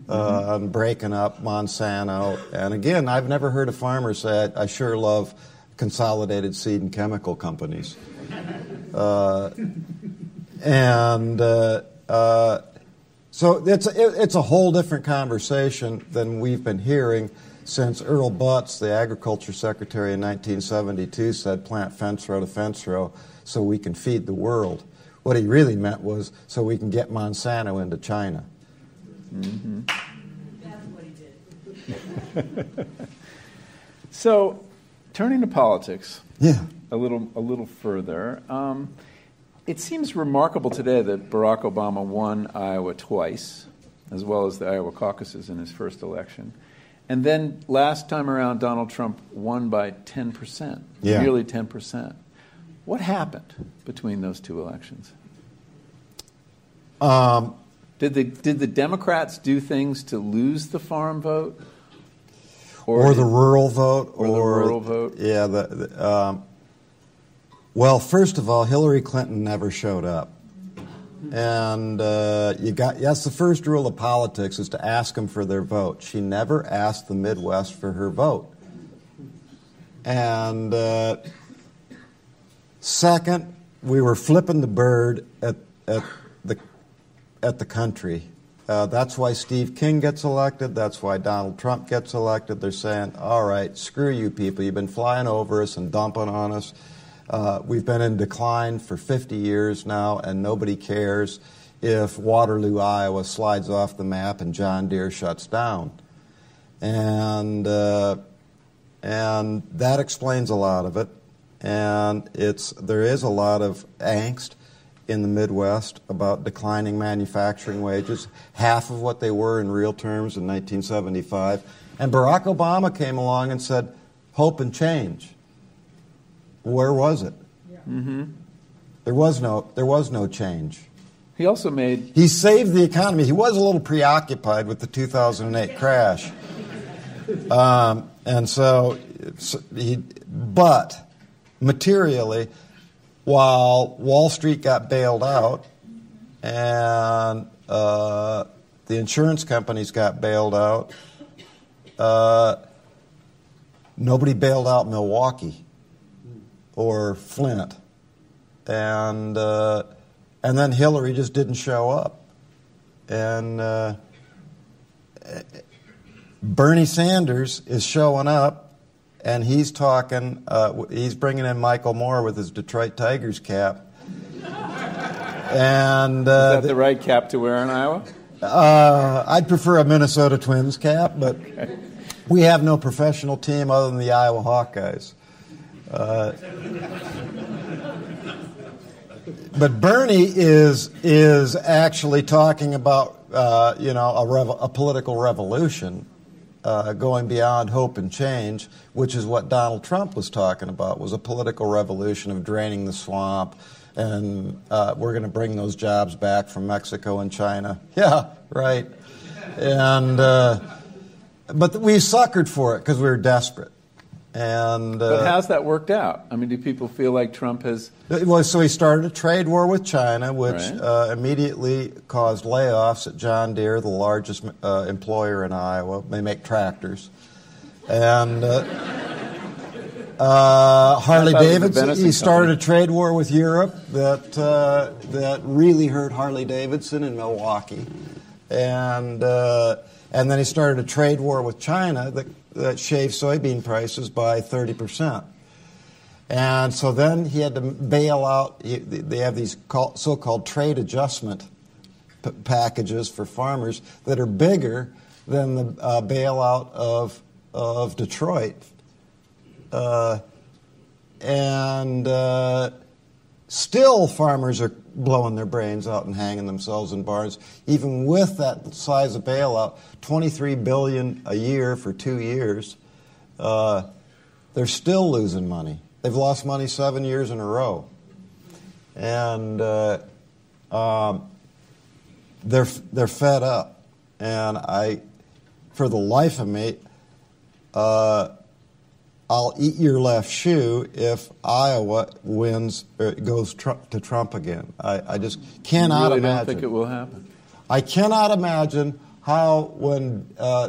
Uh, mm-hmm. breaking up Monsanto. And again, I've never heard a farmer say, I, I sure love consolidated seed and chemical companies. Uh, and uh, uh, so it's, it, it's a whole different conversation than we've been hearing since Earl Butz, the agriculture secretary in 1972, said plant fence row to fence row so we can feed the world. What he really meant was so we can get Monsanto into China. Mm-hmm. That's what he did. so, turning to politics. Yeah. A little, a little further. Um, it seems remarkable today that Barack Obama won Iowa twice, as well as the Iowa caucuses in his first election. And then last time around, Donald Trump won by 10%, yeah. nearly 10%. What happened between those two elections? Um, did, the, did the Democrats do things to lose the farm vote? Or, or the rural vote? Or, or, the rural vote? Yeah. The, the um, well, first of all, Hillary Clinton never showed up. And uh, you got that's the first rule of politics is to ask them for their vote. She never asked the Midwest for her vote. And uh, second, we were flipping the bird at, at the at the country. Uh, that's why Steve King gets elected. That's why Donald Trump gets elected. They're saying, all right, screw you people. You've been flying over us and dumping on us. Uh, we've been in decline for 50 years now, and nobody cares if Waterloo, Iowa slides off the map and John Deere shuts down. And, uh, and that explains a lot of it. And it's, there is a lot of angst in the Midwest about declining manufacturing wages, half of what they were in real terms in 1975. And Barack Obama came along and said, hope and change where was it? Mm-hmm. There was no there was no change. He also made he saved the economy. He was a little preoccupied with the 2008 crash, um, and so, so he. But materially, while Wall Street got bailed out and uh, the insurance companies got bailed out, uh, nobody bailed out Milwaukee or Flint. And, uh, and then Hillary just didn't show up. And uh, Bernie Sanders is showing up, and he's talking, uh, he's bringing in Michael Moore with his Detroit Tigers cap. and uh, Is that the right cap to wear in Iowa? Uh, I'd prefer a Minnesota Twins cap, but okay. we have no professional team other than the Iowa Hawkeyes. Uh, but Bernie is is actually talking about uh, you know a, a political revolution uh, going beyond hope and change, which is what Donald Trump was talking about was a political revolution of draining the swamp, and uh, we're going to bring those jobs back from Mexico and China. Yeah, right. And uh, but we suckered for it because we were desperate. And But uh, how's that worked out? I mean, do people feel like Trump has? well, so he started a trade war with China, which Right. uh, immediately caused layoffs at John Deere, the largest uh, employer in Iowa. They make tractors, and uh, uh, Harley I thought it was the Davidson. He started company. a trade war with Europe that uh, that really hurt Harley Davidson in Milwaukee, and uh, and then he started a trade war with China that that shaved soybean prices by thirty percent. And so then he had to bail out. They have these so-called trade adjustment packages for farmers that are bigger than the uh, bailout of of Detroit. Uh, and uh, still, farmers are blowing their brains out and hanging themselves in barns, even with that size of bailout, 23 billion a year for two years. Uh, they're still losing money. They've lost money seven years in a row, and uh, um, they're they're fed up. And I, for the life of me, uh, I'll eat your left shoe if Iowa wins or goes Trump, to Trump again. I, I just cannot really imagine. don't think it will happen. I cannot imagine how when uh,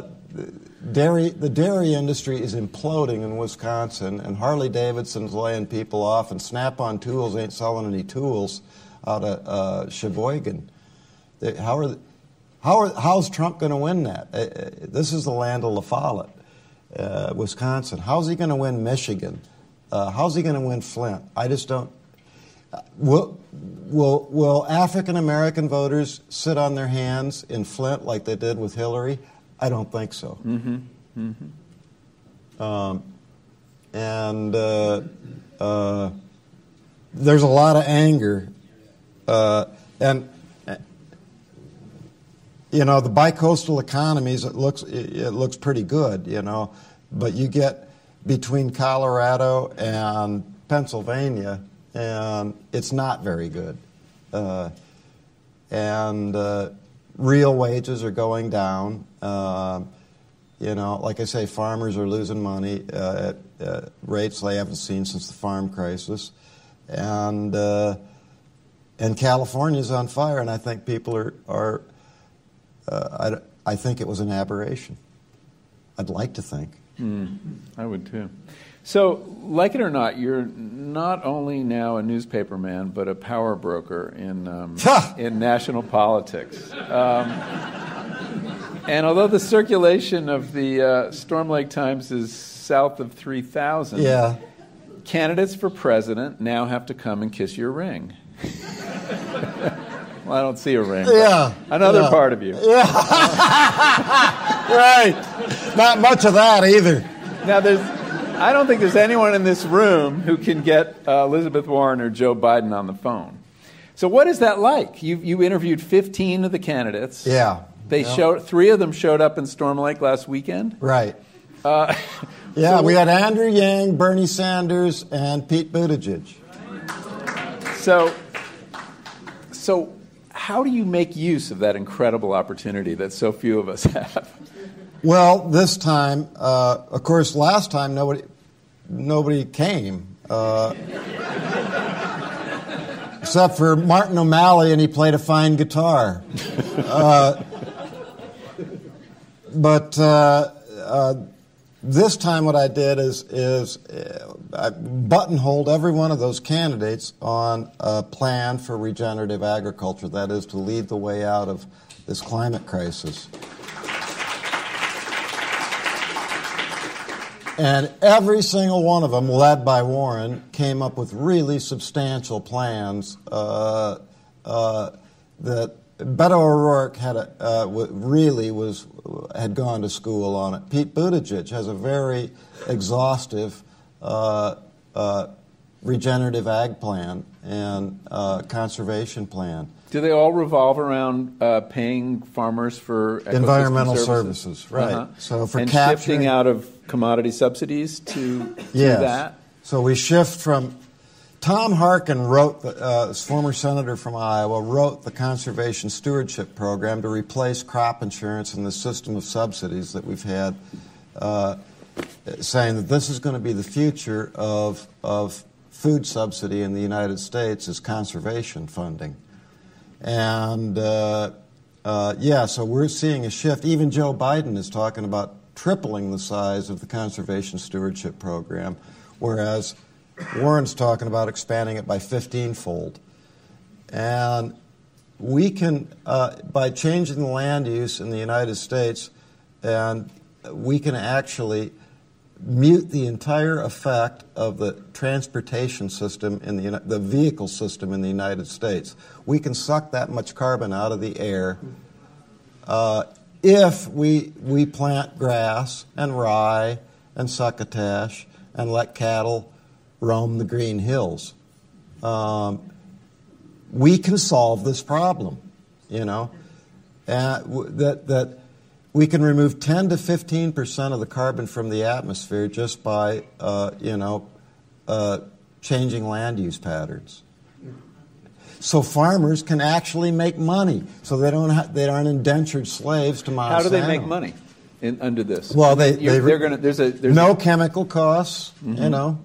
dairy the dairy industry is imploding in Wisconsin and Harley Davidson's laying people off and Snap-on Tools ain't selling any tools out of uh, Sheboygan. They, how are how are, how's Trump going to win that? Uh, uh, this is the land of La Follette, uh, Wisconsin. How's he going to win Michigan? Uh, how's he going to win Flint? I just don't. Will, will, will African American voters sit on their hands in Flint like they did with Hillary? I don't think so. Um, and uh, uh, there's a lot of anger. Uh, and, uh, you know, the bicoastal economies, it looks, it, looks pretty good, you know, but you get between Colorado and Pennsylvania, and it's not very good. Uh, and uh, real wages are going down. Um, you know, like I say, farmers are losing money uh, at uh, rates they haven't seen since the farm crisis, and uh, and California's on fire. And I think people are are. Uh, I, I think it was an aberration. I'd like to think. I would too. So, like it or not, you're not only now a newspaper man, but a power broker in um, in national politics. Um, and although the circulation of the uh, Storm Lake Times is south of three thousand, Yeah. candidates for president now have to come and kiss your ring. well, I don't see a ring. Yeah. Another Yeah. part of you. Yeah. Right. Not much of that either. Now, there's, I don't think there's anyone in this room who can get uh, Elizabeth Warren or Joe Biden on the phone. So, what is that like? You, you interviewed 15 of the candidates. Yeah. They Yeah. showed three of them showed up in Storm Lake last weekend. Right. Uh, Yeah, so- we had Andrew Yang, Bernie Sanders, and Pete Buttigieg. So, so how do you make use of that incredible opportunity that so few of us have? Well, this time, uh, of course, last time nobody nobody came, uh, except for Martin O'Malley, and he played a fine guitar. Uh, but uh, uh, this time, what I did is is uh, I buttonholed every one of those candidates on a plan for regenerative agriculture. That is to lead the way out of this climate crisis. And every single one of them, led by Warren, came up with really substantial plans uh, uh, that Beto O'Rourke had a, uh, really was had gone to school on it. Pete Buttigieg has a very exhaustive uh, uh, regenerative ag plan and uh, conservation plan. Do they all revolve around uh, paying farmers for Environmental services? services, right. So for and capturing- shifting out of commodity subsidies to, to Yes. that. So we shift from. Tom Harkin wrote, the, uh, former senator from Iowa, wrote the conservation stewardship program to replace crop insurance and the system of subsidies that we've had. Uh, saying that this is going to be the future of, of food subsidy in the United States is conservation funding. And uh, uh, yeah, so we're seeing a shift. Even Joe Biden is talking about tripling the size of the conservation stewardship program, whereas Warren's talking about expanding it by 15 fold. And we can, uh, by changing the land use in the United States, and we can actually mute the entire effect of the transportation system in the, the vehicle system in the United States. We can suck that much carbon out of the air uh, if we, we plant grass and rye and succotash and let cattle roam the green hills. Um, we can solve this problem, you know, uh, that, that we can remove 10 to 15 percent of the carbon from the atmosphere just by, uh, you know, uh, changing land use patterns. So farmers can actually make money, so they don't ha- they aren't indentured slaves to Monsanto. How do they make money in, under this? Well, they, they they're going to there's a there's no a, chemical costs, you know,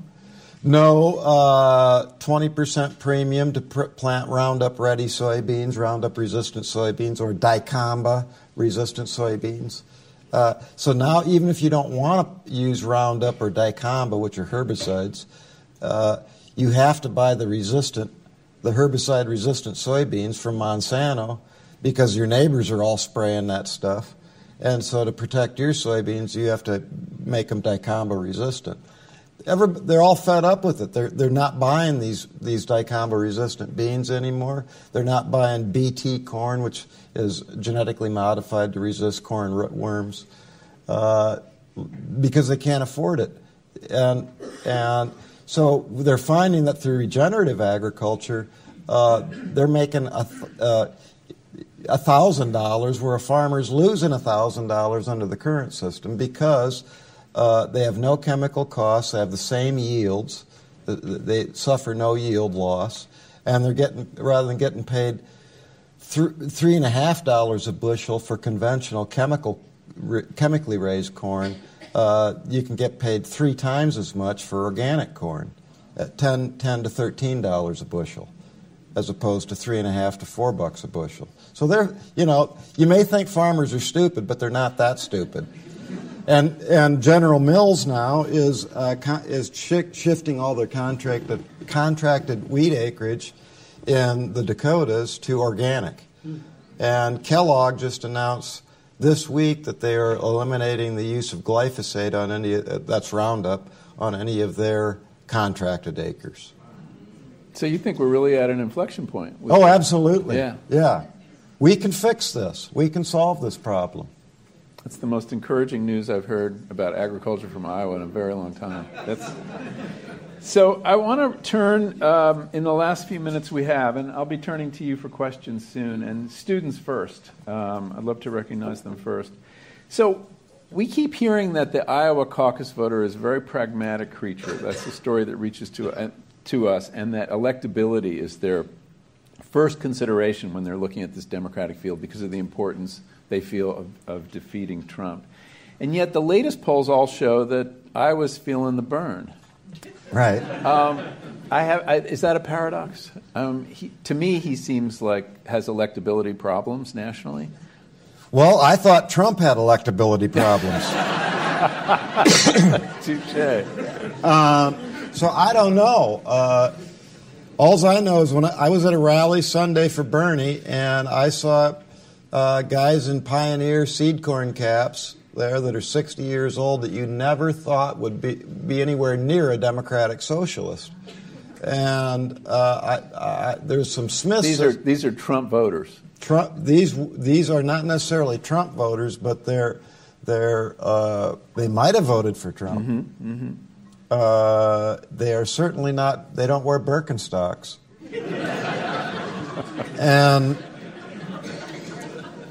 no uh, twenty percent premium to pr- plant Roundup Ready soybeans, Roundup resistant soybeans, or dicamba resistant soybeans. Uh, so now, even if you don't want to use Roundup or dicamba, which are herbicides, uh, you have to buy the resistant, the herbicide resistant soybeans from Monsanto because your neighbors are all spraying that stuff. And so to protect your soybeans, you have to make them dicamba resistant. Ever, they're all fed up with it. They're, they're not buying these, these dicamba resistant beans anymore. They're not buying BT corn, which is genetically modified to resist corn rootworms, uh, because they can't afford it. And, and so they're finding that through regenerative agriculture, uh, they're making a, th- uh, thousand dollars where a farmer's losing a thousand dollars under the current system because uh, they have no chemical costs, they have the same yields, th- th- they suffer no yield loss, and they're getting rather than getting paid th- three and a half dollars a bushel for conventional chemical chemically raised corn, uh, you can get paid three times as much for organic corn, at 10, 10 to thirteen dollars a bushel as opposed to three and a half to four bucks a bushel. So they're, you know, you may think farmers are stupid, but they're not that stupid. And and General Mills now is uh, is shi- shifting all their contracted contracted wheat acreage in the Dakotas to organic. And Kellogg just announced this week that they are eliminating the use of glyphosate on any uh, that's Roundup on any of their contracted acres. so you think we're really at an inflection point? Oh, absolutely. Yeah. Yeah. We can fix this. We can solve this problem. That's the most encouraging news I've heard about agriculture from Iowa in a very long time. That's so. I want to turn um, in the last few minutes we have, and I'll be turning to you for questions soon. And students first. Um, I'd love to recognize them first. So. We keep hearing that the Iowa caucus voter is a very pragmatic creature. That's the story that reaches to, uh, to us, and that electability is their first consideration when they're looking at this Democratic field because of the importance they feel of, of defeating Trump. And yet, the latest polls all show that Iowa's feeling the Bern. Right. I have, I, is that a paradox? Um, he, to me, he seems like has electability problems nationally. Well, I thought Trump had electability problems. Touche. so I don't know. Uh, All I know is when I, I was at a rally Sunday for Bernie, and I saw uh, guys in Pioneer seed corn caps there that are 60 years old that you never thought would be, be anywhere near a democratic socialist. And uh, I, I, there's some Smiths. These are these are Trump voters. Trump. These these are not necessarily Trump voters, but they're they're uh, they might have voted for Trump. Uh, they are certainly not. They don't wear Birkenstocks. and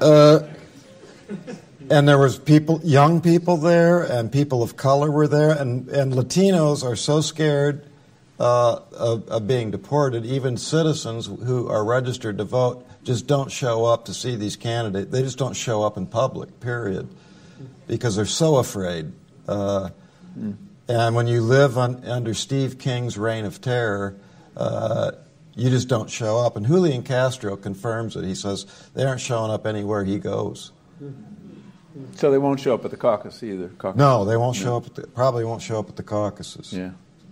uh, and there was people, young people there, and people of color were there, and and Latinos are so scared uh, of, of being deported. Even citizens who are registered to vote just don't show up to see these candidates. They just don't show up in public. Period, because they're so afraid. Uh, And when you live on, under Steve King's reign of terror, uh, you just don't show up. And Julian Castro confirms it. He says they aren't showing up anywhere he goes. So they won't show up at the caucus either. Caucus. No, they won't show up. At the, probably won't show up at the caucuses. Yeah.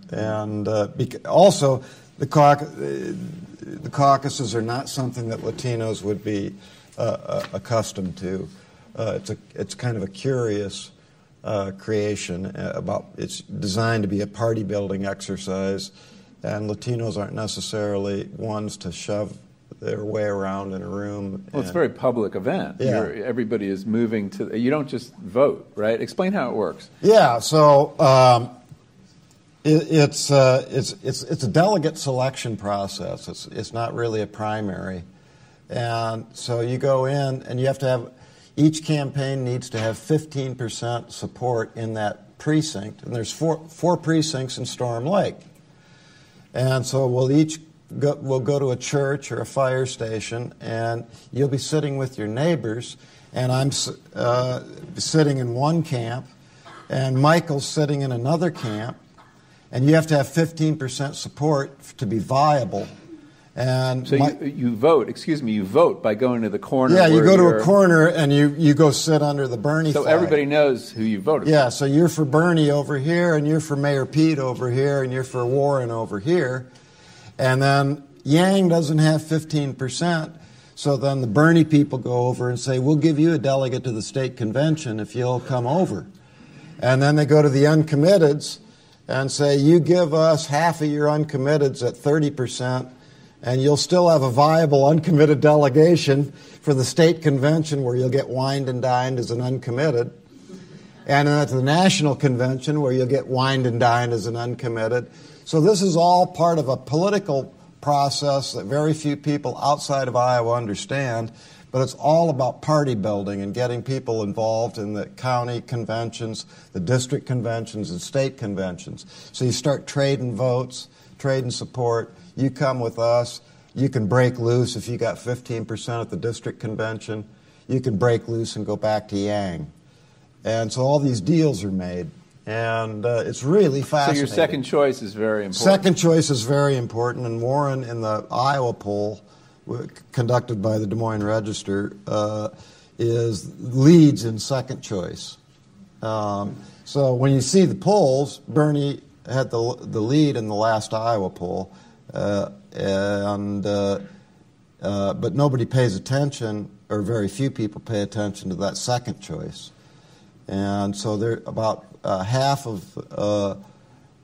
And uh, also, the, cauc- uh, the caucuses are not something that Latinos would be uh, uh, accustomed to. Uh, it's a it's kind of a curious uh, creation. uh, About it's designed to be a party building exercise, and Latinos aren't necessarily ones to shove their way around in a room. Well, it's a very public event. Yeah. You're, everybody is moving to. You don't just vote, right? Explain how it works. Yeah, so um, it, it's, uh, it's, it's, it's a delegate selection process. It's, it's not really a primary. And so you go in and you have to have, each campaign needs to have 15% support in that precinct. And there's four, four precincts in Storm Lake. And so we'll each go, we'll go to a church or a fire station, and you'll be sitting with your neighbors. And I'm uh, sitting in one camp, and Michael's sitting in another camp, and you have to have 15% support to be viable. And So Mi- you, you vote. Excuse me. You vote by going to the corner. yeah, you go to a corner and you, you go sit under the Bernie So flag. everybody knows who you voted. For. Yeah, so you're for Bernie over here, and you're for Mayor Pete over here, and you're for Warren over here. And then Yang doesn't have 15%. So then the Bernie people go over and say, We'll give you a delegate to the state convention if you'll come over. And then they go to the uncommitteds and say, You give us half of your uncommitteds at 30%, and you'll still have a viable uncommitted delegation for the state convention where you'll get wined and dined as an uncommitted. And at the national convention where you'll get wined and dined as an uncommitted. So this is all part of a political process that very few people outside of Iowa understand, but it's all about party building and getting people involved in the county conventions, the district conventions, and state conventions. So you start trading votes, trading support. You come with us. You can break loose if you got 15% at the district convention. You can break loose and go back to Yang. And so all these deals are made. And uh, it's really fascinating. So your second choice is very important. Second choice is very important, and Warren in the Iowa poll w- conducted by the Des Moines Register uh, is leads in second choice. Um, so when you see the polls, Bernie had the the lead in the last Iowa poll, uh, and uh, uh, but nobody pays attention, or very few people pay attention to that second choice. And so there about uh, half of uh,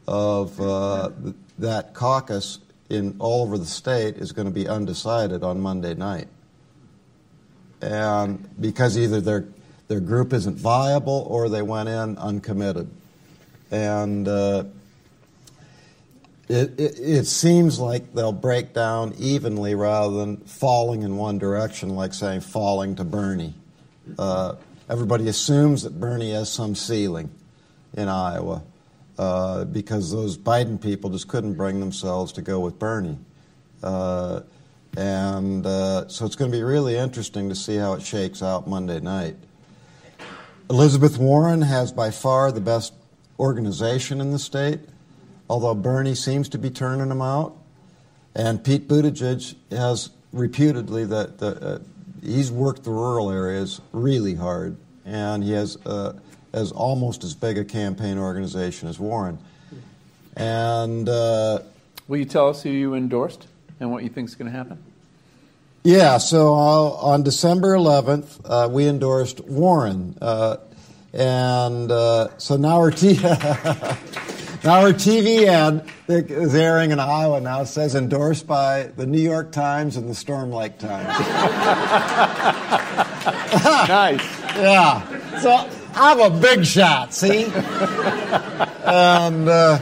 of uh, th- that caucus in all over the state is going to be undecided on Monday night, and because either their their group isn't viable or they went in uncommitted, and uh, it, it, it seems like they'll break down evenly rather than falling in one direction, like saying falling to Bernie. Uh, everybody assumes that Bernie has some ceiling in Iowa uh, because those Biden people just couldn't bring themselves to go with Bernie. Uh, and uh, so it's going to be really interesting to see how it shakes out Monday night. Elizabeth Warren has by far the best organization in the state, although Bernie seems to be turning them out. And Pete Buttigieg has reputedly that the, uh, he's worked the rural areas really hard, and he has uh, has almost as big a campaign organization as Warren. And uh, Will you tell us who you endorsed and what you think is going to happen? yeah, so uh, on December 11th, uh, we endorsed Warren, uh, and uh, so now our t- our TV ad that is airing in Iowa now says endorsed by the New York Times and the Storm Lake Times. nice. Yeah. So I'm a big shot, see? and uh,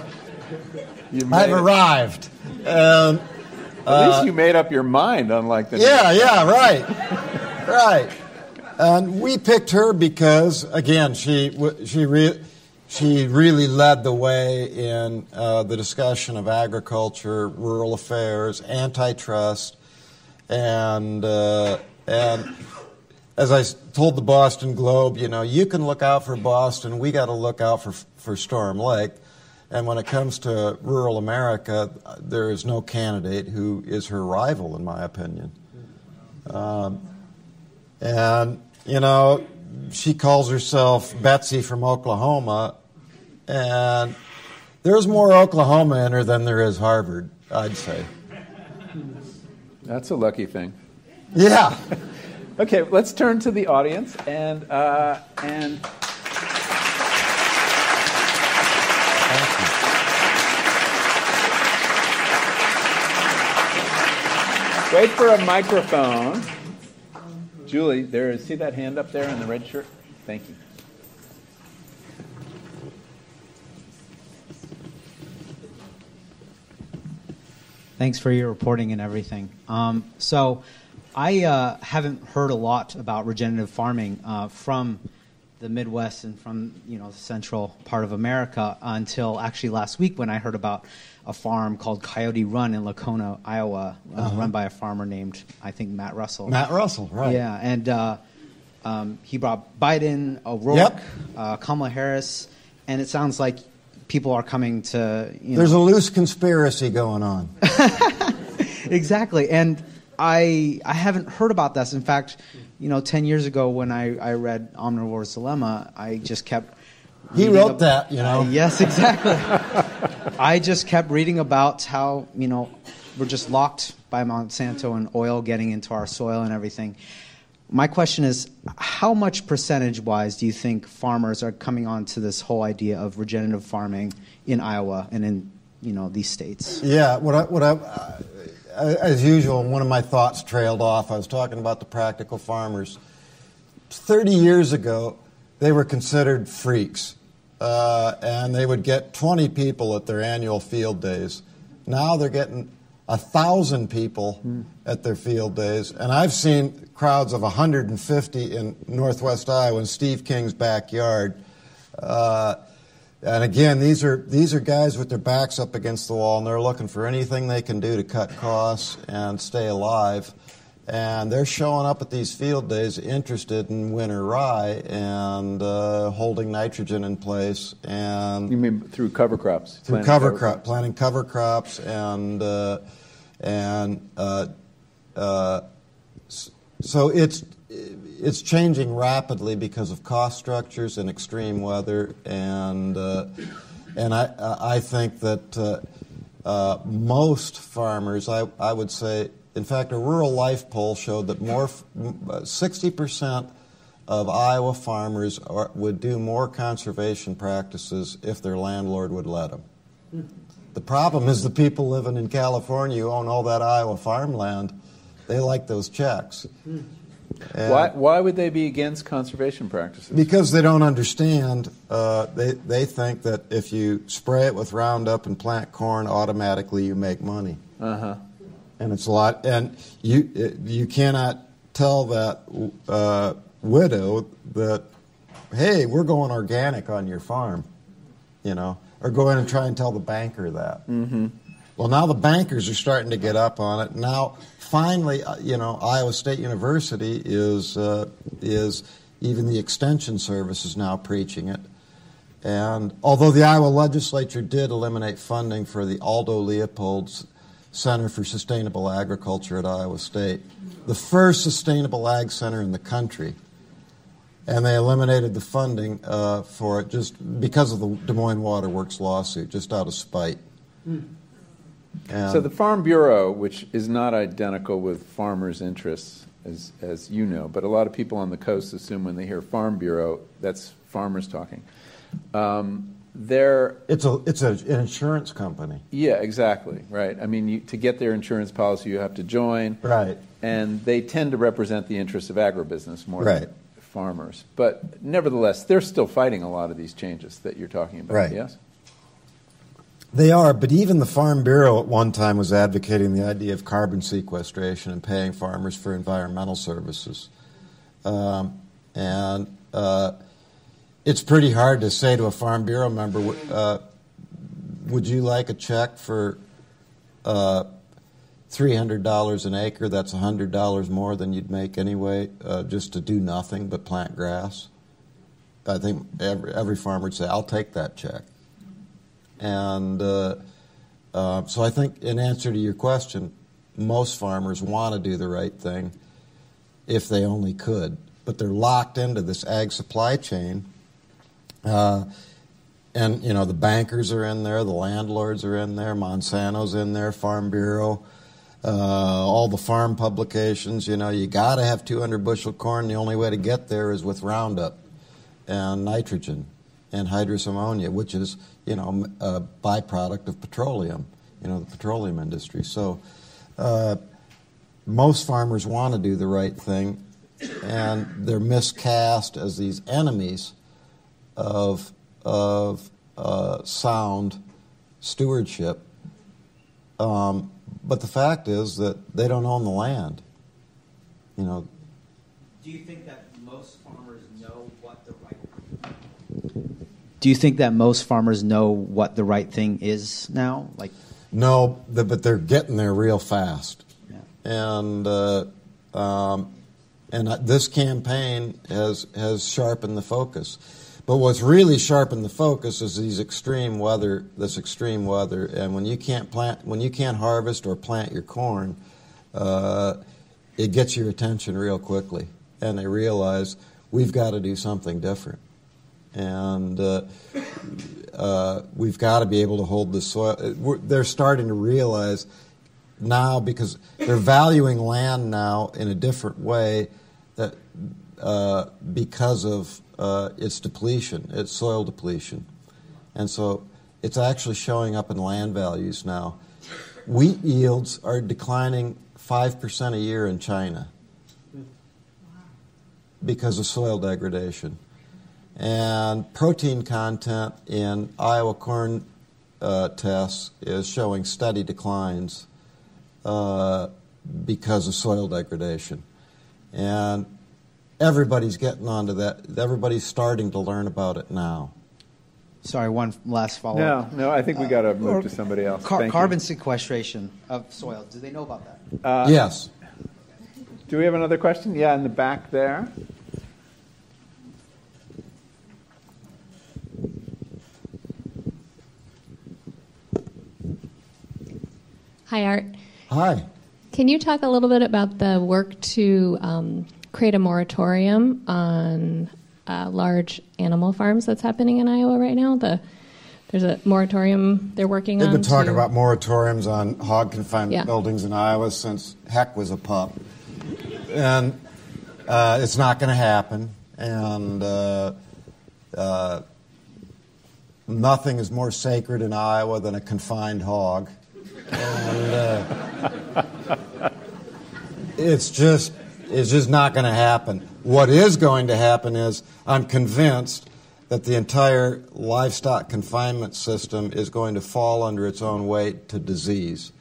I've it. arrived. Um, At least you made up your mind, unlike the. yeah, yeah, right. Right. And we picked her because, again, she, she, re- she really led the way in uh, the discussion of agriculture, rural affairs, antitrust, and, uh, and as I told the Boston Globe, you know, you can look out for Boston. We got to look out for for Storm Lake. And when it comes to rural America, there is no candidate who is her rival, in my opinion. Um, and you know, she calls herself Betsy from Oklahoma, and there's more Oklahoma in her than there is Harvard, I'd say. That's a lucky thing. Yeah. Okay, let's turn to the audience and uh, and wait for a microphone. Julie, there is. See that hand up there in the red shirt? Thank you. Thanks for your reporting and everything. Um, so, I uh, haven't heard a lot about regenerative farming uh, from the Midwest and from you know the central part of America until actually last week when I heard about a farm called Coyote Run in Lacona, Iowa, uh, run by a farmer named I think Matt Russell. Matt Russell, right. Yeah, and uh, um, he brought Biden, O'Rourke, Yep. uh, Kamala Harris, and it sounds like people are coming to. You There's a loose conspiracy going on. exactly, and I I haven't heard about this. In fact, you know, ten years ago when I, I read Omnivore's Dilemma, I just kept. He wrote ab- that, you know. Uh, yes, exactly. I just kept reading about how you know we're just locked by Monsanto and oil getting into our soil and everything. My question is, how much percentage-wise do you think farmers are coming on to this whole idea of regenerative farming in Iowa and in you know these states? Yeah, what I, what I, uh, as usual, one of my thoughts trailed off. I was talking about the practical farmers. 30 years ago, they were considered freaks, uh, and they would get 20 people at their annual field days. Now they're getting a thousand people at their field days, and I've seen crowds of 150 in Northwest Iowa in Steve King's backyard. Uh, and again, these are these are guys with their backs up against the wall, and they're looking for anything they can do to cut costs and stay alive. And they're showing up at these field days interested in winter rye and uh, holding nitrogen in place and You mean through cover crops? through planting cover crop, planting cover crops, and uh, and uh, uh, so it's it's changing rapidly because of cost structures and extreme weather, and uh, and I I think that uh, uh, most farmers, I I would say, in fact, a rural life poll showed that more sixty percent of Iowa farmers are, would do more conservation practices if their landlord would let them. The problem is the people living in California who own all that Iowa farmland, they like those checks. And Why, why would they be against conservation practices? Because they don't understand, uh, they, they think that if you spray it with Roundup and plant corn, automatically you make money. Uh huh. and it's a lot. And you you cannot tell that uh, widow that, hey, we're going organic on your farm, you know, or go in and try and tell the banker that. Mm-hmm. Well, now the bankers are starting to get up on it. Now, finally, uh, you know, Iowa State University is uh, is even the extension service is now preaching it. And although the Iowa legislature did eliminate funding for the Aldo Leopold's Center for Sustainable Agriculture at Iowa State, the first sustainable ag center in the country, and they eliminated the funding uh, for it just because of the Des Moines Water Works lawsuit, just out of spite. And So the Farm Bureau, which is not identical with farmers' interests, as, as you know, but a lot of people on the coast assume when they hear Farm Bureau, that's farmers talking. Um, they're it's a it's a, an insurance company, yeah, exactly right. I mean, you, to get their insurance policy, you have to join, right? and they tend to represent the interests of agribusiness more Right. Farmers. But nevertheless, they're still fighting a lot of these changes that you're talking about. Right. Yes. They are, but even the Farm Bureau at one time was advocating the idea of carbon sequestration and paying farmers for environmental services. Um, and uh, it's pretty hard to say to a Farm Bureau member, uh, would you like a check for uh, $300 an acre, that's $100 more than you'd make anyway, uh, just to do nothing but plant grass. I think every, every farmer would say, I'll take that check. And uh, uh, so I think, in answer to your question, most farmers want to do the right thing if they only could, but they're locked into this ag supply chain. Uh, and you know the bankers are in there, the landlords are in there, Monsanto's in there, Farm Bureau, uh, all the farm publications. You know, you got to have 200 bushel corn. The only way to get there is with Roundup and nitrogen and hydrous ammonia, which is you know a byproduct of petroleum. You know, the petroleum industry. So. Uh, most farmers want to do the right thing, and they're miscast as these enemies of of uh, sound stewardship. Um, but the fact is that they don't own the land. You know. Do you think that most farmers know what the right? Do you think that most farmers know what the right thing is now? Like. No, but they're getting there real fast yeah. and uh, um, and this campaign has has sharpened the focus. But what's really sharpened the focus is these extreme weather, this extreme weather, and when you can't plant, when you can't harvest or plant your corn, uh, it gets your attention real quickly, and they realize we've got to do something different, and uh, uh, we've got to be able to hold the soil. they're starting to realize now because they're valuing land now in a different way that uh, because of uh, its depletion, its soil depletion, and so it's actually showing up in land values now. Wheat yields are declining five percent a year in China because of soil degradation, and protein content in Iowa corn uh, tests is showing steady declines uh, because of soil degradation. And everybody's getting onto that. Everybody's starting to learn about it now. Sorry, one last follow up. No, no, I think we got to move to somebody else. Car- carbon you. sequestration of soil. Do they know about that? Uh, yes. Do we have another question? Yeah, in the back there. Hi, Art. Hi. Can you talk a little bit about the work to um, create a moratorium on uh, large animal farms that's happening in Iowa right now? The there's a moratorium they're working They've on. They've been talking to, about moratoriums on hog confinement yeah. buildings in Iowa since Heck was a pup, and uh, it's not going to happen. And uh, uh, nothing is more sacred in Iowa than a confined hog. And uh, it's just it's just not going to happen. What is going to happen is I'm convinced that the entire livestock confinement system is going to fall under its own weight to disease.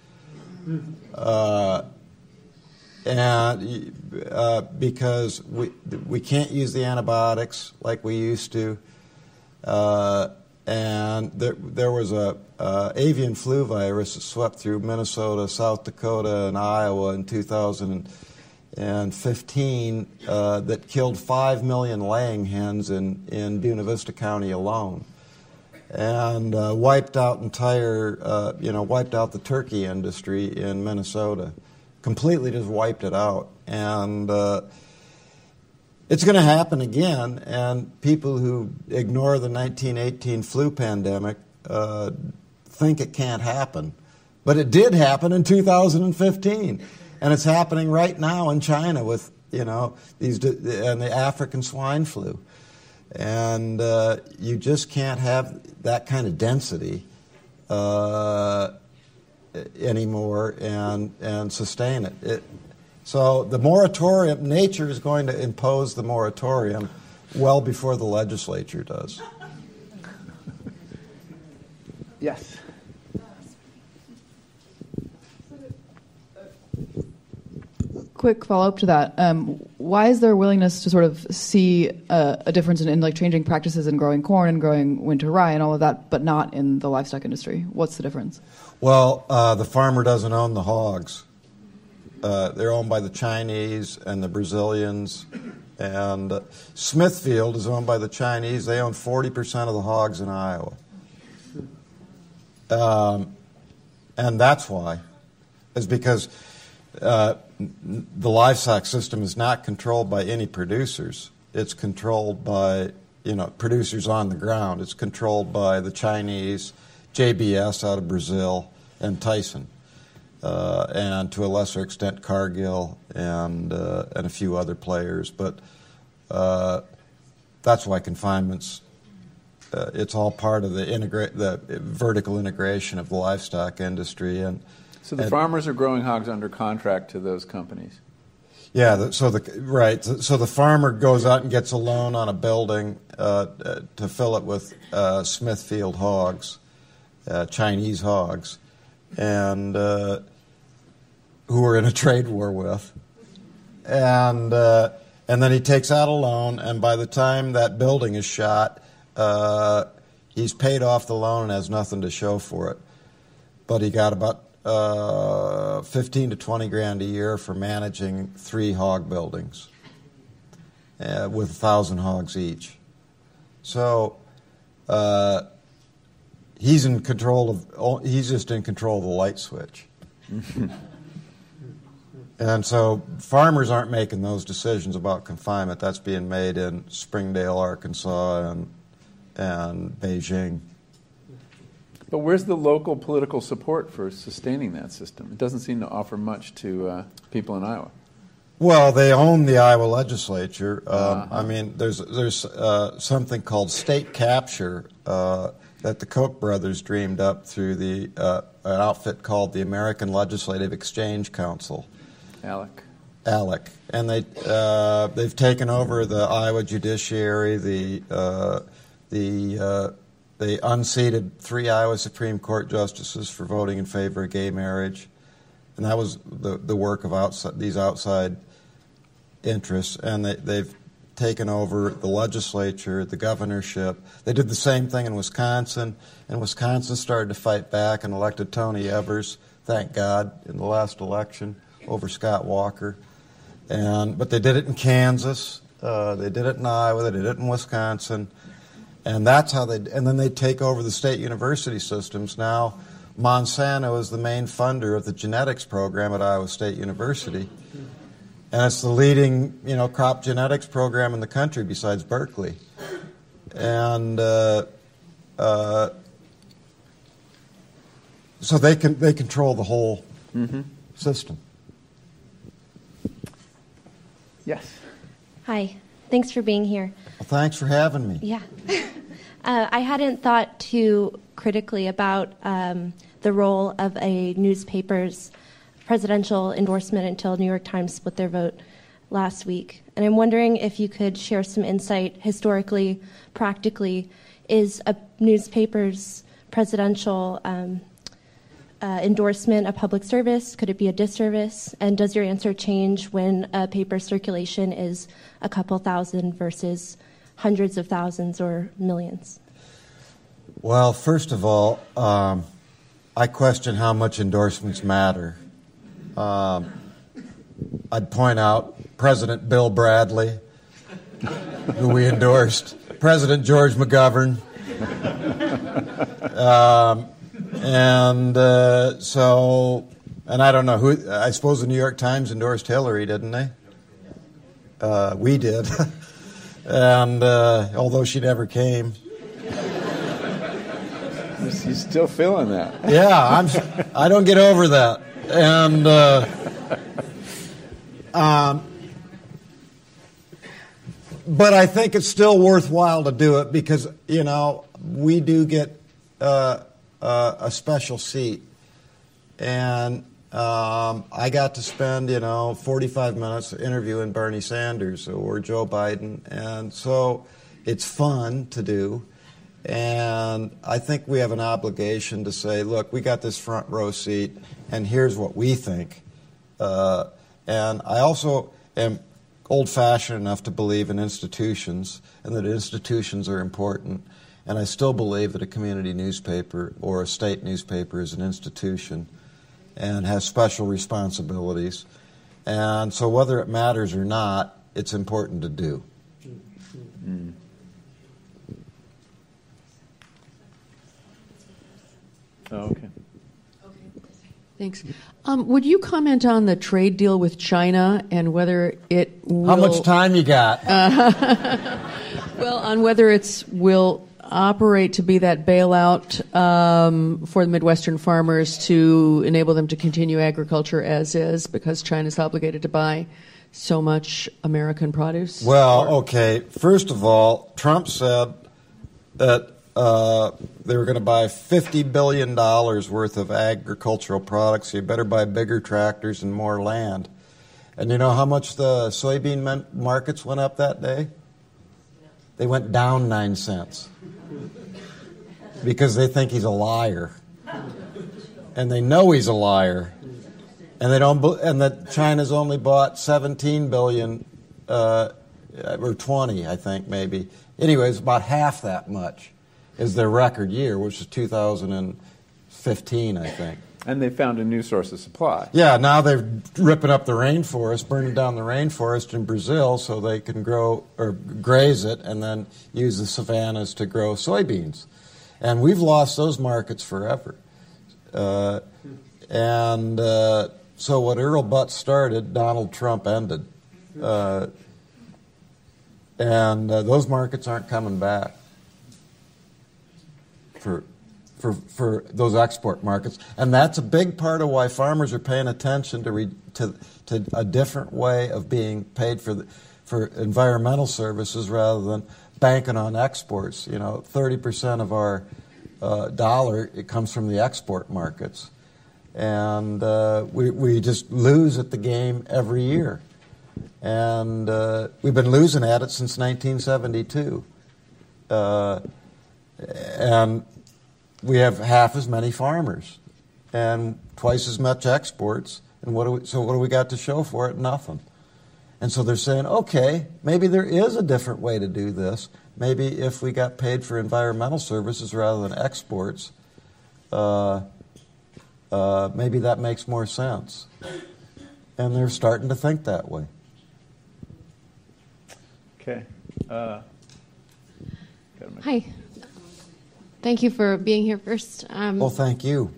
Uh, and uh, because we, we can't use the antibiotics like we used to. Uh, and there, there was a uh, avian flu virus that swept through Minnesota, South Dakota, and Iowa in 2015 uh, that killed 5 million laying hens in, in Buena Vista County alone and uh, wiped out entire, uh, you know, wiped out the turkey industry in Minnesota. Completely just wiped it out. And uh, it's going to happen again, and people who ignore the 1918 flu pandemic uh, think it can't happen. But it did happen in 2015, and it's happening right now in China with you know these and the African swine flu, and uh, you just can't have that kind of density uh, anymore and and sustain it. it so the moratorium, nature is going to impose the moratorium well before the legislature does. Yes. Quick follow up to that. Um, why is there a willingness to sort of see a, a difference in, in, like changing practices in growing corn and growing winter rye and all of that, but not in the livestock industry? What's the difference? Well, uh, the farmer doesn't own the hogs uh, they're owned by the Chinese and the Brazilians. And uh, Smithfield is owned by the Chinese. They own 40% of the hogs in Iowa. Um, and that's why, is because the livestock system is not controlled by any producers. It's controlled by you know producers on the ground. It's controlled by the Chinese, JBS out of Brazil, and Tyson, uh, and to a lesser extent Cargill and uh, and a few other players. But uh, that's why confinements. Uh, it's all part of the the vertical integration of the livestock industry and. So the and, farmers are growing hogs under contract to those companies. Yeah, so the right, so the farmer goes out and gets a loan on a building uh, uh, to fill it with uh, Smithfield hogs, uh, Chinese hogs, and uh, who are in a trade war with, and uh, and then he takes out a loan, and by the time that building is shot, he's paid off the loan and has nothing to show for it, but he got about uh, 15 to 20 grand a year for managing three hog buildings uh, with a thousand hogs each. So uh, he's in control of. Oh, he's just in control of the light switch. and so farmers aren't making those decisions about confinement. That's being made in Springdale, Arkansas, and and Beijing. But where's the local political support for sustaining that system? It doesn't seem to offer much to uh, people in Iowa. Well, they own the Iowa legislature. Um, uh-huh. I mean, there's there's uh, something called state capture uh, that the Koch brothers dreamed up through the uh, an outfit called the American Legislative Exchange Council. ALEC. ALEC, and they uh, they've taken over the Iowa judiciary, the uh, the uh, they unseated three Iowa Supreme Court justices for voting in favor of gay marriage. And that was the, the work of outside, these outside interests. And they, they've taken over the legislature, the governorship. They did the same thing in Wisconsin. And Wisconsin started to fight back and elected Tony Evers, thank God, in the last election over Scott Walker. And, but they did it in Kansas. Uh, they did it in Iowa. They did it in Wisconsin and that's how they and then they take over the state university systems. Now monsanto is the main funder of the genetics program at iowa state university. And it's the leading you know crop genetics program in the country besides berkeley. And uh, uh, so they can they control the whole mm-hmm. system. Yes. Hi. Thanks for being here well, thanks for having me. Yeah. uh, I hadn't thought too critically about um, the role of a newspaper's presidential endorsement until New York Times split their vote last week. And I'm wondering if you could share some insight historically, practically. Is a newspaper's presidential um, uh, endorsement a public service? Could it be a disservice? And does your answer change when a paper circulation is a couple thousand versus hundreds of thousands or millions? Well, first of all, um, I question how much endorsements matter. Um, I'd point out President Bill Bradley, who we endorsed, President George McGovern. Um, and uh, so, and I don't know who, I suppose the New York Times endorsed Hillary, didn't they? Uh, we did. and uh, although she never came. He's still feeling that. Yeah, I'm. I don't get over that, and uh, um, but I think it's still worthwhile to do it because you know we do get uh, uh, a special seat, and um, I got to spend, you know, 45 minutes interviewing Bernie Sanders or Joe Biden, and so it's fun to do. And I think we have an obligation to say, look, we got this front row seat, and here's what we think. Uh, and I also am old fashioned enough to believe in institutions and that institutions are important. And I still believe that a community newspaper or a state newspaper is an institution and has special responsibilities. And so, whether it matters or not, it's important to do. Mm. Oh, okay. Thanks. Um, would you comment on the trade deal with China and whether it will, How much time you got? well, on whether it's will operate to be that bailout um, for the Midwestern farmers to enable them to continue agriculture as is because China's obligated to buy so much American produce? Well, okay. First of all, Trump said that uh, they were going to buy $50 billion worth of agricultural products. So you better buy bigger tractors and more land. And you know how much the soybean markets went up that day? They went down nine cents because they think he's a liar. And they know he's a liar. And they don't and that China's only bought 17 billion uh, or 20, I think maybe. Anyways, about half that much is their record year, which is 2015, I think. And they found a new source of supply. Yeah, now they're ripping up the rainforest, burning down the rainforest in Brazil so they can grow or graze it and then use the savannas to grow soybeans. And we've lost those markets forever. Uh, and uh, so what Earl Butz started, Donald Trump ended. Uh, and uh, those markets aren't coming back for, for, for those export markets. And that's a big part of why farmers are paying attention to, re, to, to a different way of being paid for, the, for environmental services rather than banking on exports. You know, 30% of our uh, dollar it comes from the export markets. And uh, we, we just lose at the game every year. And uh, we've been losing at it since 1972. Uh, and we have half as many farmers and twice as much exports. And what do we, so what do we got to show for it? Nothing. And so they're saying, okay, maybe there is a different way to do this. Maybe if we got paid for environmental services rather than exports, uh, uh, maybe that makes more sense. And they're starting to think that way. Okay. Uh, Hi. Thank you for being here first. Um, well, thank you.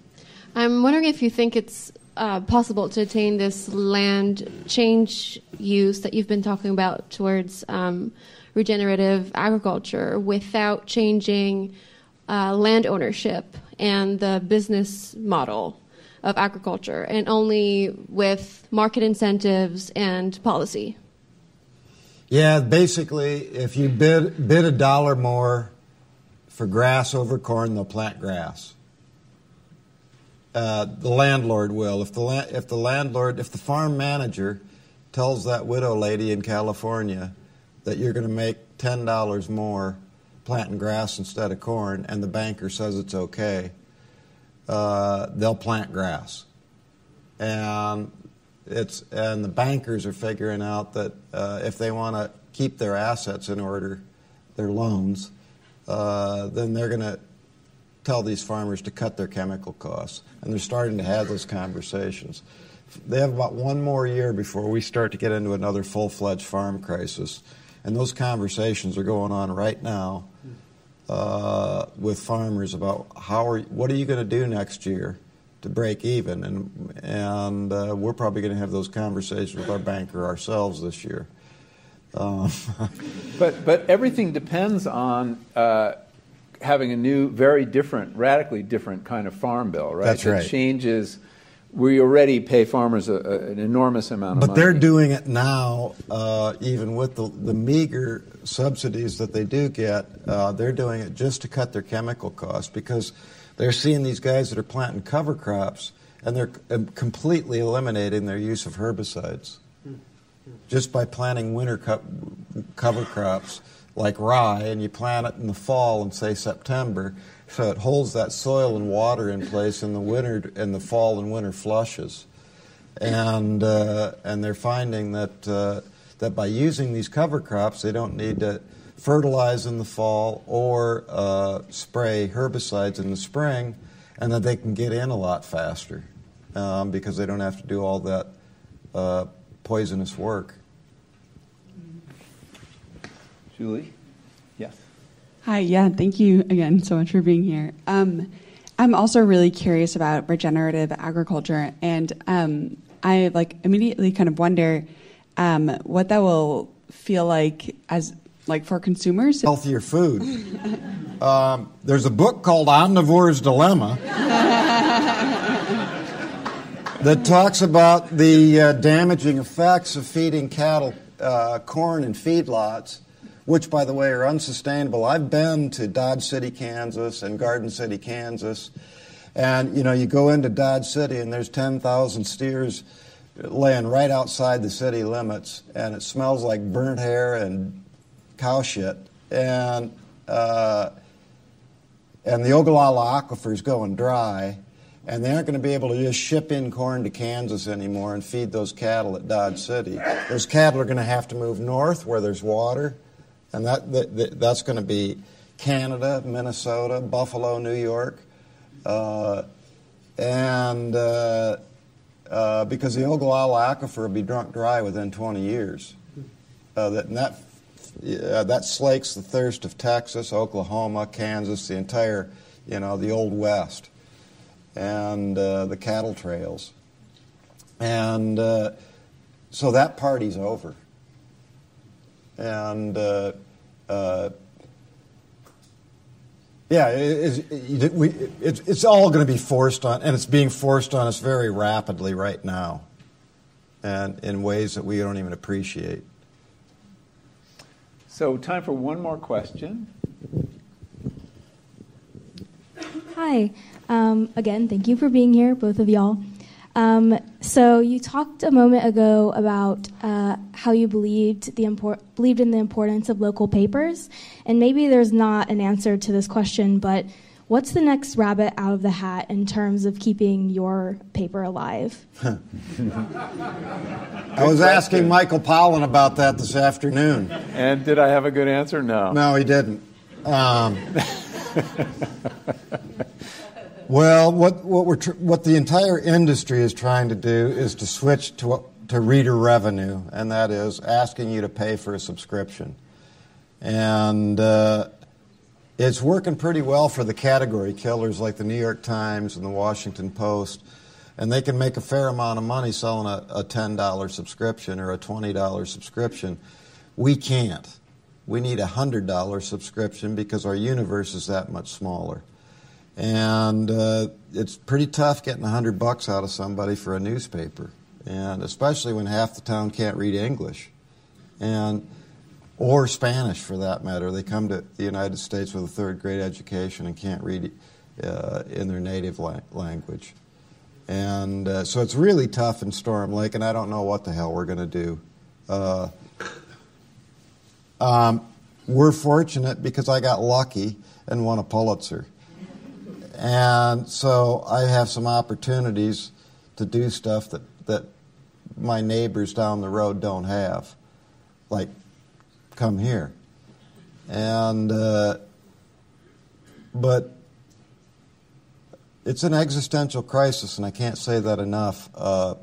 I'm wondering if you think it's uh, possible to attain this land change use that you've been talking about towards um, regenerative agriculture without changing uh, land ownership and the business model of agriculture, and only with market incentives and policy. Yeah, basically, if you bid bid a dollar more for grass over corn, they'll plant grass. Uh, the landlord will. If the, la- if the landlord, if the farm manager tells that widow lady in California that you're going to make $10 more planting grass instead of corn, and the banker says it's okay, uh, they'll plant grass. And, it's, and the bankers are figuring out that uh, if they want to keep their assets in order, their loans, uh, then they're going to tell these farmers to cut their chemical costs. And they're starting to have those conversations. They have about one more year before we start to get into another full fledged farm crisis. And those conversations are going on right now uh, with farmers about how are, what are you going to do next year to break even? And, and uh, we're probably going to have those conversations with our banker ourselves this year. Um, but but everything depends on uh, having a new, very different, radically different kind of farm bill, right? That's right. It changes. We already pay farmers a, a, an enormous amount of but money. they're doing it now, uh, even with the, the meager subsidies that they do get. Uh, they're doing it just to cut their chemical costs because they're seeing these guys that are planting cover crops and they're completely eliminating their use of herbicides just by planting winter co- cover crops like rye, and you plant it in the fall and say September, so it holds that soil and water in place in the winter, in the fall and winter flushes, and uh, and they're finding that uh, that by using these cover crops, they don't need to fertilize in the fall or uh, spray herbicides in the spring, and that they can get in a lot faster um, because they don't have to do all that uh, poisonous work. Julie? Yes. Hi, yeah, thank you again so much for being here. Um, I'm also really curious about regenerative agriculture, and um, I like immediately kind of wonder um, what that will feel like as like for consumers. Healthier food. um, there's a book called Omnivore's Dilemma that talks about the uh, damaging effects of feeding cattle uh, corn in feedlots, which, by the way, are unsustainable. I've been to Dodge City, Kansas, and Garden City, Kansas, and you know you go into Dodge City and there's 10,000 steers laying right outside the city limits, and it smells like burnt hair and cow shit, and uh, and the Ogallala aquifer is going dry, and they aren't going to be able to just ship in corn to Kansas anymore and feed those cattle at Dodge City. Those cattle are going to have to move north where there's water, and that, that that's going to be Canada, Minnesota, Buffalo, New York, uh, and. Uh, uh, because the Ogallala aquifer will be drunk dry within 20 years. Uh, that, that, that slakes the thirst of Texas, Oklahoma, Kansas, the entire, you know, the Old West, and uh, the cattle trails. And uh, so that party's over. And uh, yeah, it, it, we, it, it's all going to be forced on, and it's being forced on us very rapidly right now, and in ways that we don't even appreciate. So, time for one more question. Hi. Um, again, thank you for being here, both of y'all. Um, so you talked a moment ago about uh, how you believed the import- believed in the importance of local papers, and maybe there's not an answer to this question, but what's the next rabbit out of the hat in terms of keeping your paper alive? I was asking Michael Pollan about that this afternoon. And did I have a good answer? No. No, he didn't. Um, well, what what we're tr- what the entire industry is trying to do is to switch to to reader revenue, and that is asking you to pay for a subscription, and uh, it's working pretty well for the category killers like the New York Times and the Washington Post, and they can make a fair amount of money selling a, a ten dollar subscription or a twenty dollar subscription. We can't. We need a hundred dollar subscription because our universe is that much smaller and uh, it's pretty tough getting a hundred bucks out of somebody for a newspaper, and especially when half the town can't read English, and or Spanish for that matter. They come to the United States with a third grade education and can't read uh, in their native la- language, and uh, so it's really tough in Storm Lake, and I don't know what the hell we're going to do. Uh, um, we're fortunate because I got lucky and won a Pulitzer. And so I have some opportunities to do stuff that, that my neighbors down the road don't have, like come here. And, uh, but it's an existential crisis, and I can't say that enough. Uh,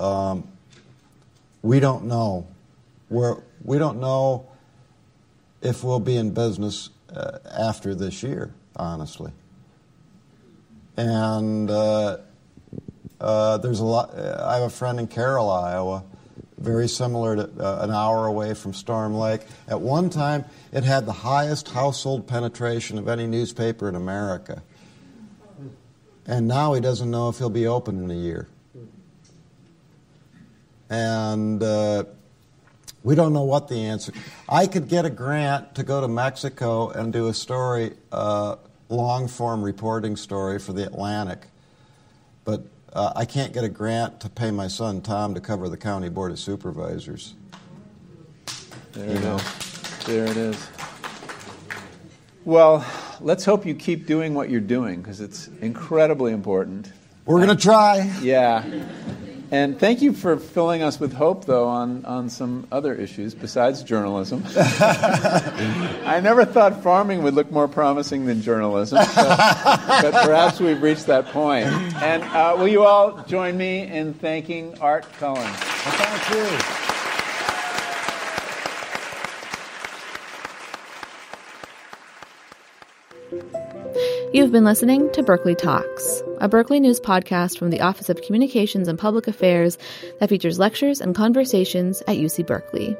um, we don't know. We're, we don't know if we'll be in business uh, after this year, honestly and uh, uh, there's a lot. I have a friend in Carroll, Iowa, very similar to uh, an hour away from Storm Lake. At one time, it had the highest household penetration of any newspaper in America, and now he doesn't know if he'll be open in a year. And uh, we don't know what the answer. I could get a grant to go to Mexico and do a story uh, long form reporting story for the Atlantic, but uh, I can't get a grant to pay my son Tom to cover the county board of supervisors. There you know. There it is. Well, let's hope you keep doing what you're doing because it's incredibly important. We're going to try. Yeah. And thank you for filling us with hope, though, on, on some other issues besides journalism. I never thought farming would look more promising than journalism, but, but perhaps we've reached that point. And uh, will you all join me in thanking Art Cullen? thank you. You've been listening to Berkeley Talks, a Berkeley News podcast from the Office of Communications and Public Affairs that features lectures and conversations at UC Berkeley.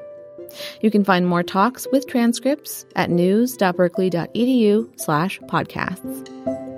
You can find more talks with transcripts at news.berkeley.edu slash podcasts.